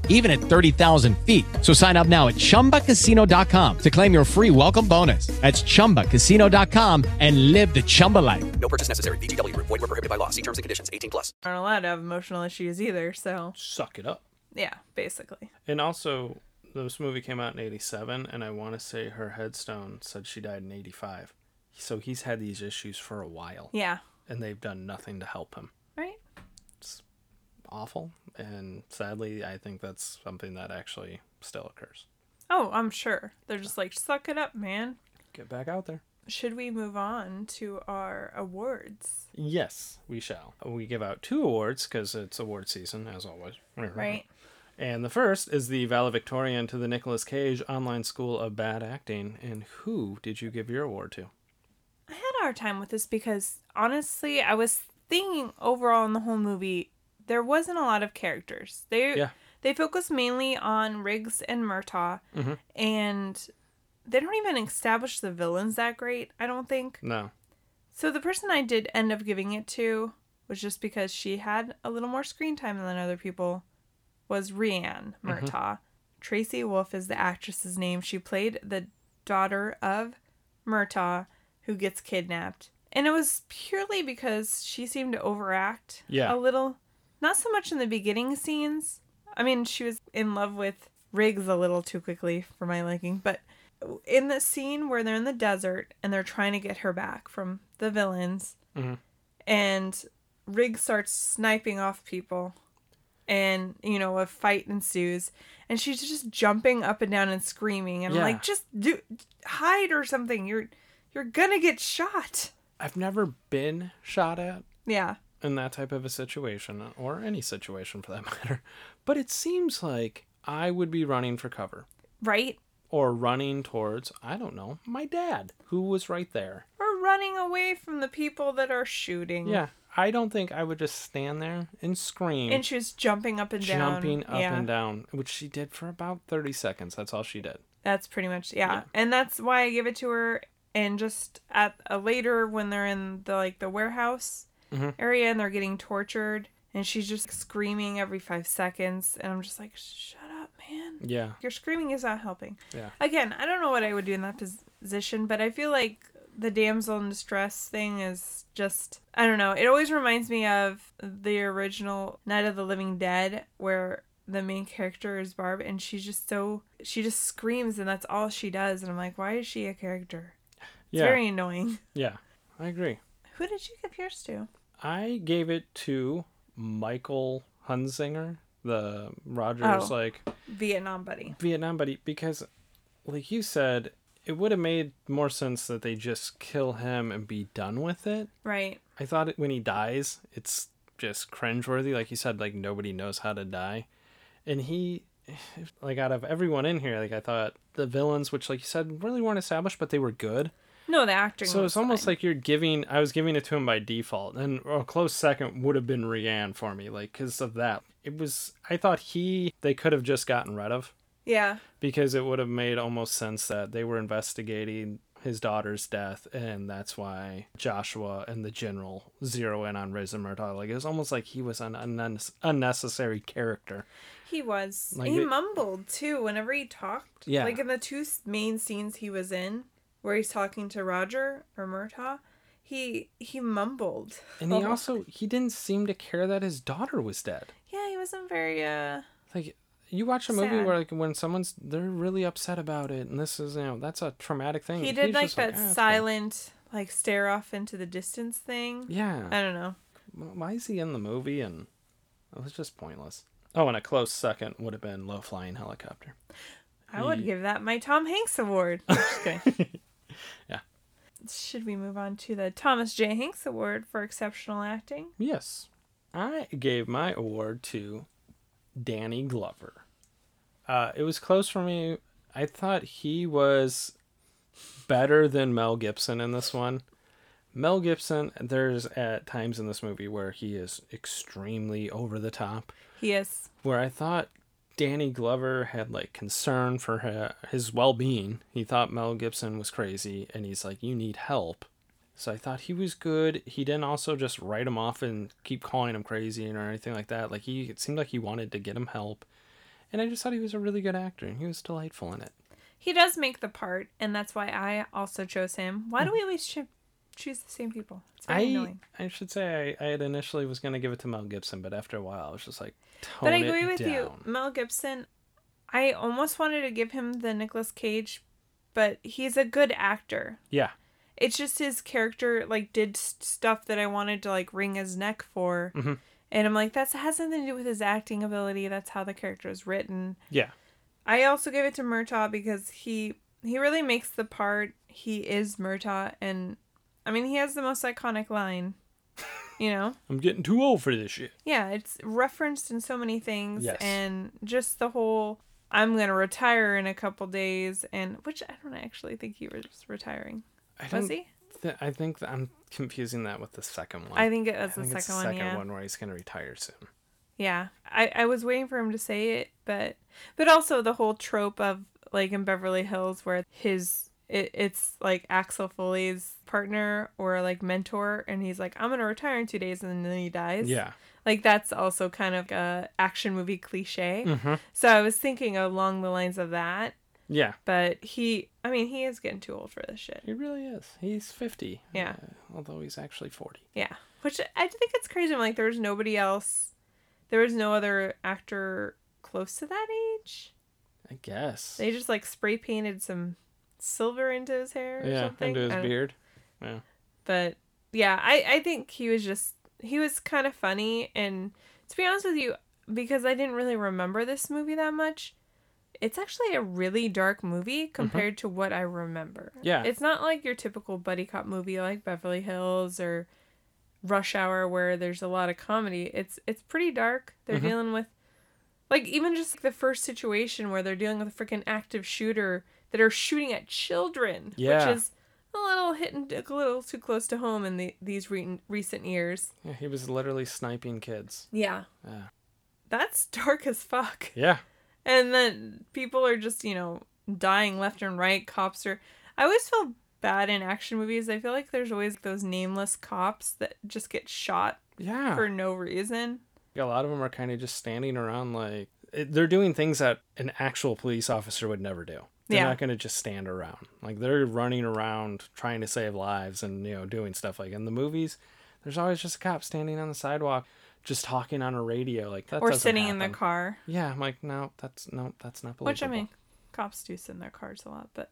even at 30,000 feet. So sign up now at chumbacasino.com to claim your free welcome bonus. That's chumbacasino.com and live the Chumba life. No purchase necessary. VGW Group. Void were prohibited by law. See terms and conditions. 18 plus. aren't allowed to have emotional issues either. So Suck it up. yeah, basically. And also, this movie came out in '87, and I want to say her headstone said she died in '85. So he's had these issues for a while, Yeah. and they've done nothing to help him. Awful, and sadly, I think that's something that actually still occurs. Oh, I'm sure. They're just like, suck it up, man. Get back out there. Should we move on to our awards? Yes, we shall. We give out two awards because it's award season, as always. Right. And the first is the valedictorian to the Nicolas Cage Online School of Bad Acting. And who did you give your award to? I had a hard time with this because honestly, I was thinking overall in the whole movie, there wasn't a lot of characters. They Yeah. they focus mainly on Riggs and Murtaugh, Mhm. and they don't even establish the villains that great. I don't think. No. So the person I did end up giving it to was just because she had a little more screen time than other people. Was Rianne Murtaugh. Traci Wolfe is the actress's name. She played the daughter of Murtaugh who gets kidnapped. And it was purely because she seemed to overact Yeah. a little. Not so much in the beginning scenes. I mean, she was in love with Riggs a little too quickly for my liking, but in the scene where they're in the desert and they're trying to get her back from the villains, Mhm. and Riggs starts sniping off people, and you know a fight ensues, and she's just jumping up and down and screaming, and I'm Yeah. like, just do hide or something. You're you're gonna get shot. I've never been shot at Yeah. In that type of a situation, or any situation for that matter. But it seems like I would be running for cover. Right? Or running towards, I don't know, my dad, who was right there. Or running away from the people that are shooting. Yeah. I don't think I would just stand there and scream. And she was jumping up and down. jumping up yeah. and down, which she did for about 30 seconds. That's all she did. That's pretty much yeah. And that's why I give it to her and just at a later when they're in the like the warehouse Mhm. area and they're getting tortured and she's just screaming every 5 seconds and I'm just like shut up, man. Yeah. Your screaming is not helping. Yeah. Again, I don't know what I would do in that position, but I feel like the damsel in distress thing is just I don't know. It always reminds me of the original Night of the Living Dead where the main character is Barb and she's just so she just screams and that's all she does and I'm like, why is she a character? It's Yeah. very annoying. Yeah. I agree. Who did you give yours to? I gave it to Michael Hunzinger, the Rogers Oh. like Vietnam buddy. Vietnam buddy, because like you said, it would have made more sense that they just kill him and be done with it. Right. I thought it, when he dies, it's just cringeworthy. Like you said, like nobody knows how to die, and he, like out of everyone in here, like I thought the villains, which like you said, really weren't established, but they were good. No, the acting. So it's almost fine. like you're giving. I was giving it to him by default, and a close second would have been Rianne for me, like because of that. It was. I thought he. They could have just gotten rid of yeah. because it would have made almost sense that they were investigating his daughter's death, and that's why Joshua and the general zero in on Riggs and Murtaugh. Like it was almost like he was an unne- unnecessary character. He was. Like he it- mumbled too whenever he talked. Yeah. Like in the two main scenes he was in, where he's talking to Roger or Murtaugh, he he mumbled. And he also he didn't seem to care that his daughter was dead. Yeah, he wasn't very. uh Like you watch a movie Sad. where like when someone's they're really upset about it, and this is you know that's a traumatic thing. He did He's like that "Ah, it's fine." silent, like stare off into the distance thing. Yeah. I don't know. Why is he in the movie? And it was just pointless. Oh, and a close second would have been low flying helicopter. I would give that my Tom Hanks award. Yeah. Should we move on to the Thomas J. Hanks Award for exceptional acting? Yes. I gave my award to Danny Glover. Uh, it was close for me. I thought he was better than Mel Gibson in this one. Mel Gibson, there's at times in this movie where he is extremely over the top. He is. Where I thought Danny Glover had like concern for hi- his well being. He thought Mel Gibson was crazy and he's like, You need help. So I thought he was good. He didn't also just write him off and keep calling him crazy or anything like that. Like he it seemed like he wanted to get him help. And I just thought he was a really good actor and he was delightful in it. He does make the part, and that's why I also chose him. Why do we always choose the same people? It's very I annoying. I should say I, I had initially was gonna give it to Mel Gibson, but after a while I was just like tone But I agree with you. Mel Gibson, I almost wanted to give him the Nicolas Cage, but he's a good actor. Yeah. It's just his character like did s- stuff that I wanted to like wring his neck for. Mhm. And I'm like, that has nothing to do with his acting ability. That's how the character is written. Yeah. I also gave it to Murtaugh because he he really makes the part. He is Murtaugh, and I mean he has the most iconic line. You know, I'm getting too old for this shit. yeah, it's referenced in so many things, Yes. and just the whole I'm gonna retire in a couple days, and which I don't actually think he was retiring. I Was don't he? th- I think that I'm confusing that with the second one. I think it was the think it's second one, yeah. one where he's gonna retire soon. Yeah, I, I was waiting for him to say it, but but also the whole trope of like in Beverly Hills where his it, it's like Axel Foley's partner or like mentor, and he's like, I'm gonna retire in two days, and then he dies. Yeah. like that's also kind of a action movie cliche. Mhm. So I was thinking along the lines of that, Yeah. but he, I mean, he is getting too old for this shit. He really is. He's 50. Yeah. uh, although he's actually 40. Yeah, which I think it's crazy. I'm like, there was nobody else. There was no other actor close to that age. I guess. They just like spray painted some silver into his hair or yeah, something. into his beard. Yeah. But yeah, I I think he was just he was kind of funny and to be honest with you, because I didn't really remember this movie that much, it's actually a really dark movie compared to what I remember. Mm-hmm. Yeah. It's not like your typical buddy cop movie like Beverly Hills or Rush Hour where there's a lot of comedy. It's it's pretty dark. They're Mhm. dealing with like even just like, the first situation where they're dealing with a freaking active shooter that are shooting at children, Yeah. which is a little hitting a little too close to home in the, these re- recent years. Yeah, he was literally sniping kids. Yeah, Yeah. that's dark as fuck. Yeah. And then people are just you know dying left and right. Cops are. I always feel bad in action movies. I feel like there's always those nameless cops that just get shot Yeah. for no reason. A lot of them are kind of just standing around like eh, they're doing things that an actual police officer would never do. They're Yeah. not going to just stand around. Like they're running around trying to save lives and you know doing stuff like in the movies. There's always just a cop standing on the sidewalk just talking on a radio like that or sitting in the car. Yeah, I'm like no, that's no, that's not believable. Which I mean, cops do sit in their cars a lot, but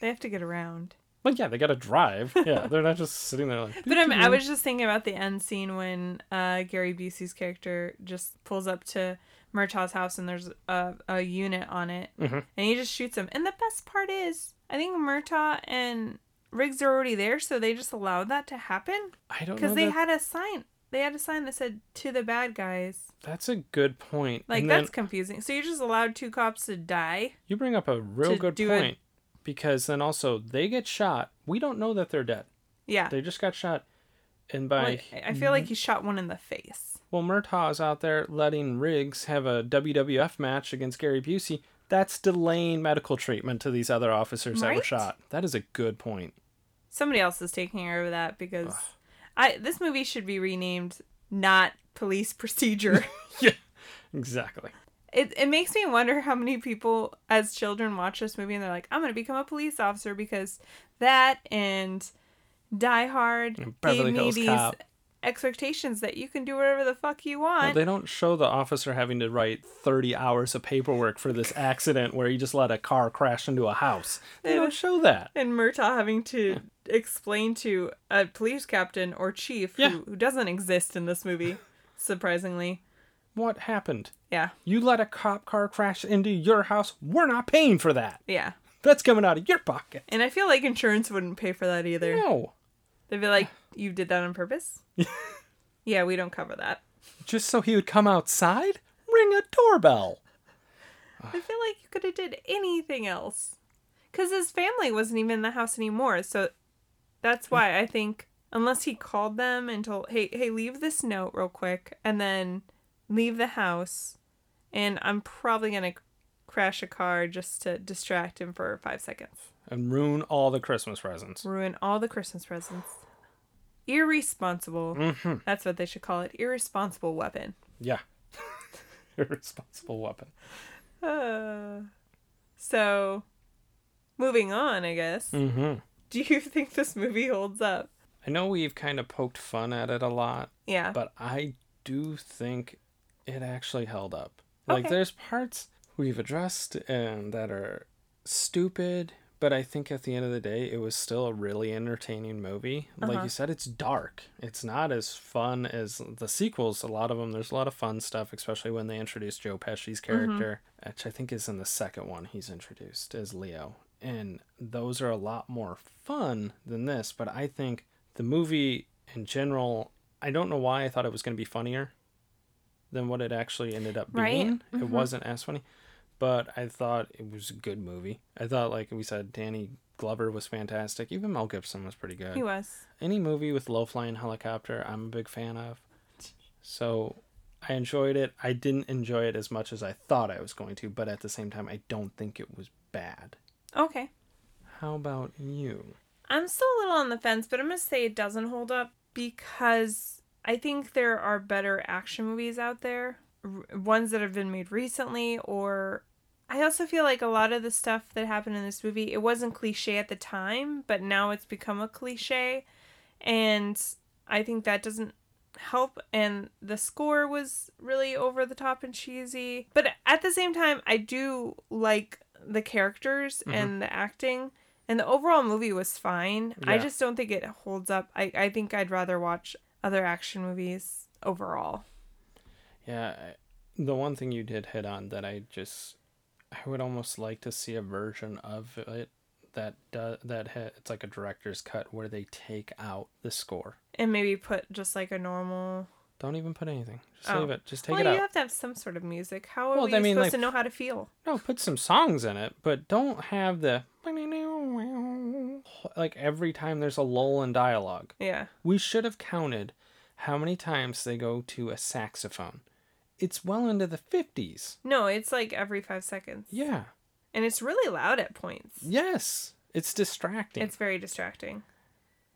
they have to get around. Well, yeah, they got to drive. Yeah, they're not just sitting there like. But I, mean, I was just thinking about the end scene when uh, Gary Busey's character just pulls up to Murtaugh's house and there's a, a unit on it, Mhm. and he just shoots him. And the best part is, I think Murtaugh and Riggs are already there, so they just allowed that to happen I don't because they that- had a sign. They had a sign that said "To the bad guys." That's a good point. Like and that's then confusing. So you just allowed two cops to die. you bring up a real good do a point because then also they get shot. We don't know that they're dead. Yeah. They just got shot. And by Like, I feel like he shot one in the face. well, Murtaugh's out there letting Riggs have a WWF match against Gary Busey. That's delaying medical treatment to these other officers that were shot. That is a good point. Somebody else is taking over that because I this movie should be renamed not police procedure. yeah, exactly. it it makes me wonder how many people as children watch this movie and they're like, I'm gonna become a police officer because that and Die Hard gave me Hills these Cop. expectations that you can do whatever the fuck you want. Well, they don't show the officer having to write 30 hours of paperwork for this accident where he just let a car crash into a house. They don't show that. and Murtaugh having to explain to a police captain or chief Yeah. who, who doesn't exist in this movie, surprisingly. What happened? Yeah. You let a cop car crash into your house. We're not paying for that. Yeah. That's coming out of your pocket. And I feel like insurance wouldn't pay for that either. No. They'd be like, You did that on purpose? yeah, we don't cover that. Just so he would come outside? Ring a doorbell. I feel like you could have did anything else. Cause his family wasn't even in the house anymore. So that's mm. why I think unless he called them and told hey hey leave this note real quick and then leave the house and I'm probably gonna crash a car just to distract him for five seconds. And ruin all the Christmas presents. Ruin all the Christmas presents. Irresponsible. Mhm. That's what they should call it. Irresponsible weapon. Yeah. Irresponsible weapon. Uh, so, moving on, I guess. Mm-hmm. Do you think this movie holds up? I know we've kind of poked fun at it a lot. Yeah. But I do think it actually held up. Like Okay. there's parts we've addressed and that are stupid, but I think at the end of the day it was still a really entertaining movie. Like Uh-huh. you said it's dark. It's not as fun as the sequels. A lot of them there's a lot of fun stuff, especially when they introduced Joe Pesci's character, which I think is in the second one he's introduced as Leo. And those are a lot more fun than this, but I think the movie in general, I don't know why I thought it was going to be funnier than what it actually ended up Right, being. It wasn't as funny, but I thought it was a good movie. I thought, like we said, Danny Glover was fantastic. Even Mel Gibson was pretty good. He was. Any movie with low flying helicopter, I'm a big fan of. So I enjoyed it. I didn't enjoy it as much as I thought I was going to, but at the same time, I don't think it was bad. Okay. How about you? I'm still a little on the fence, but I'm going to say it doesn't hold up because I think there are better action movies out there, r- ones that have been made recently, or I also feel like a lot of the stuff that happened in this movie, it wasn't cliche at the time, but now it's become a cliche. And I think that doesn't help. And the score was really over the top and cheesy. But at the same time, I do like the characters Mhm. and the acting. And the overall movie was fine. I just don't think it holds up. I, I think I'd rather watch other action movies overall. Yeah, the one thing you did hit on that I just I would almost like to see a version of it that do, that ha- it's like a director's cut where they take out the score. And maybe put just like a normal. Don't even put anything. Just Oh. leave it. Just take well, it out. Well, you have to have some sort of music. How are Well, we I mean, supposed like- to know how to feel? No, put some songs in it, but don't have the like every time there's a lull in dialogue. Yeah. We should have counted how many times they go to a saxophone. It's well into the 50s. No, it's like every five seconds. Yeah. And it's really loud at points. Yes. It's distracting. It's very distracting.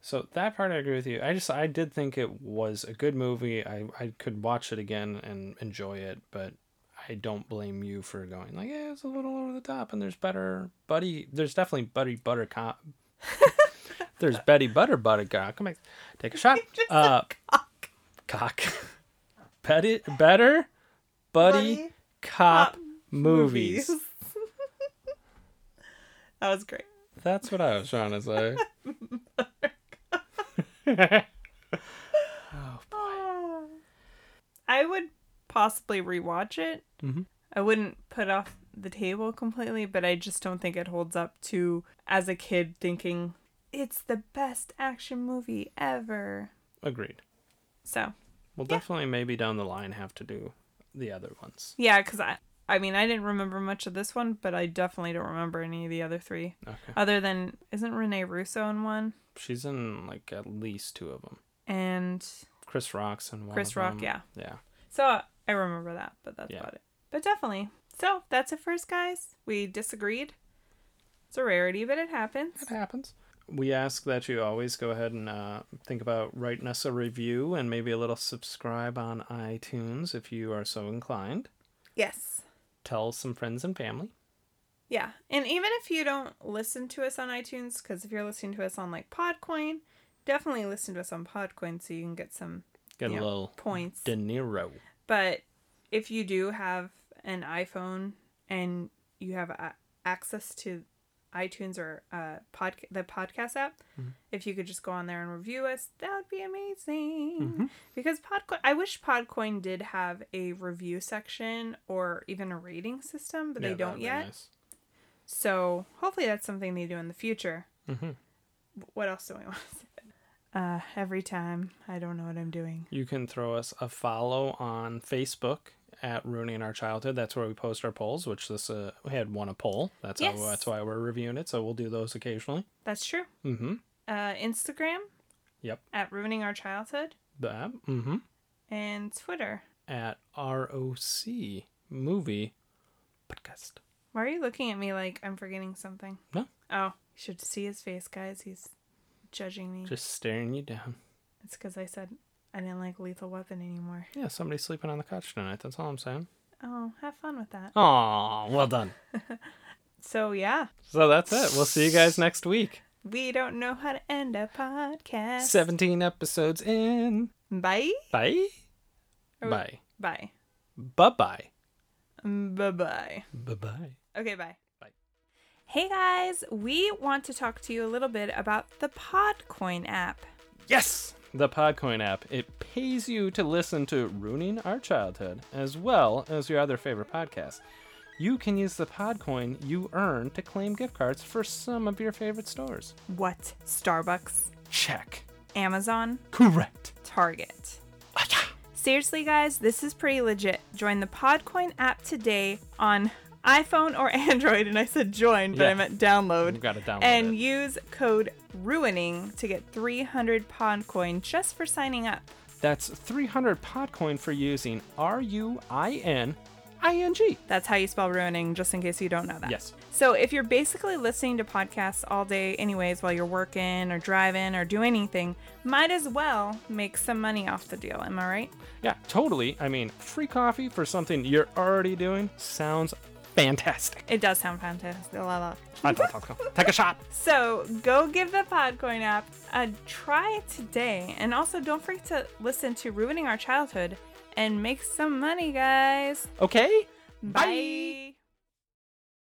So that part I agree with you. I just I did think it was a good movie. I I could watch it again and enjoy it, but I don't blame you for going like, yeah, it's a little over the top, and there's better Buddy. There's definitely Buddy Buttercop. there's Betty Butter Buttercup. Come back, take a shot. Uh, cock. Betty better Buddy, Buddy Cop, movies. that was great. That's what I was trying to say. oh boy. I would possibly rewatch it. Mhm. I wouldn't put off the table completely, but I just don't think it holds up to as a kid thinking it's the best action movie ever. Agreed. So We'll definitely maybe down the line have to do the other ones. yeah, because I I mean, I didn't remember much of this one, but I definitely don't remember any of the other three. Okay. Other than isn't Rene Russo in one She's in like at least two of them. and Chris Rock's in one. Chris Rock, them. yeah. Yeah. So I remember that, but that's Yeah. about it. But definitely. So that's it for us, guys. We disagreed. It's a rarity, but it happens. It happens. We ask that you always go ahead and uh, think about writing us a review and maybe a little subscribe on iTunes if you are so inclined. Yes. Tell some friends and family. Yeah. And even if you don't listen to us on iTunes, because if you're listening to us on like Podcoin, definitely listen to us on Podcoin so you can get some Get a know, little points. De Niro. But if you do have an iPhone and you have a- access to iTunes or uh, pod the podcast app, if you could just go on there and review us, that would be amazing. Because Podcoin, I wish Podcoin did have a review section or even a rating system, but Yeah, they don't yet. nice. So hopefully that's something they do in the future. Mhm. What else do we want to say? Uh, every time I don't know what I'm doing. You can throw us a follow on Facebook at Ruining Our Childhood. That's where we post our polls, which this uh, we had won a poll. That's Yes. how, that's why we're reviewing it. So we'll do those occasionally. That's true. Mm-hmm. Uh, Instagram Yep. at ruining our childhood That. Mm-hmm. and Twitter. At ROC Movie Podcast. Why are you looking at me like I'm forgetting something? No. Oh, you should see his face, guys. He's judging me. Just staring you down. It's because I said I didn't like Lethal Weapon anymore. Yeah, somebody's sleeping on the couch tonight. That's all I'm saying. Oh, have fun with that. Aw, well done. So yeah, So that's it. We'll see you guys next week. we don't know how to end a podcast. 17 episodes in. Bye. Bye. Or- Bye. Bye. Bye bye. Bye bye. Bye bye. Okay, bye. Bye. Hey guys, we want to talk to you a little bit about the Podcoin app. Yes! The Podcoin app. It pays you to listen to Ruining Our Childhood as well as your other favorite podcasts. You can use the Podcoin you earn to claim gift cards for some of your favorite stores. What? Starbucks, Check. Amazon, Correct. Target. Seriously, guys, this is pretty legit. Join the Podcoin app today on iPhone or Android. And I said join, but I meant download. You gotta download And it. use code RUINING to get 300 Podcoin just for signing up. That's 300 Podcoin for using R U I N I N G. That's how you spell ruining, just in case you don't know that. Yes. So if you're basically listening to podcasts all day, anyways, while you're working or driving or doing anything, might as well make some money off the deal. Am I right? Yeah, totally. I mean, free coffee for something you're already doing sounds fantastic. It does sound fantastic. La, la. Take a shot. So go give the Podcoin app a try today. And also don't forget to listen to Ruining Our Childhood and make some money, guys. Okay? Bye.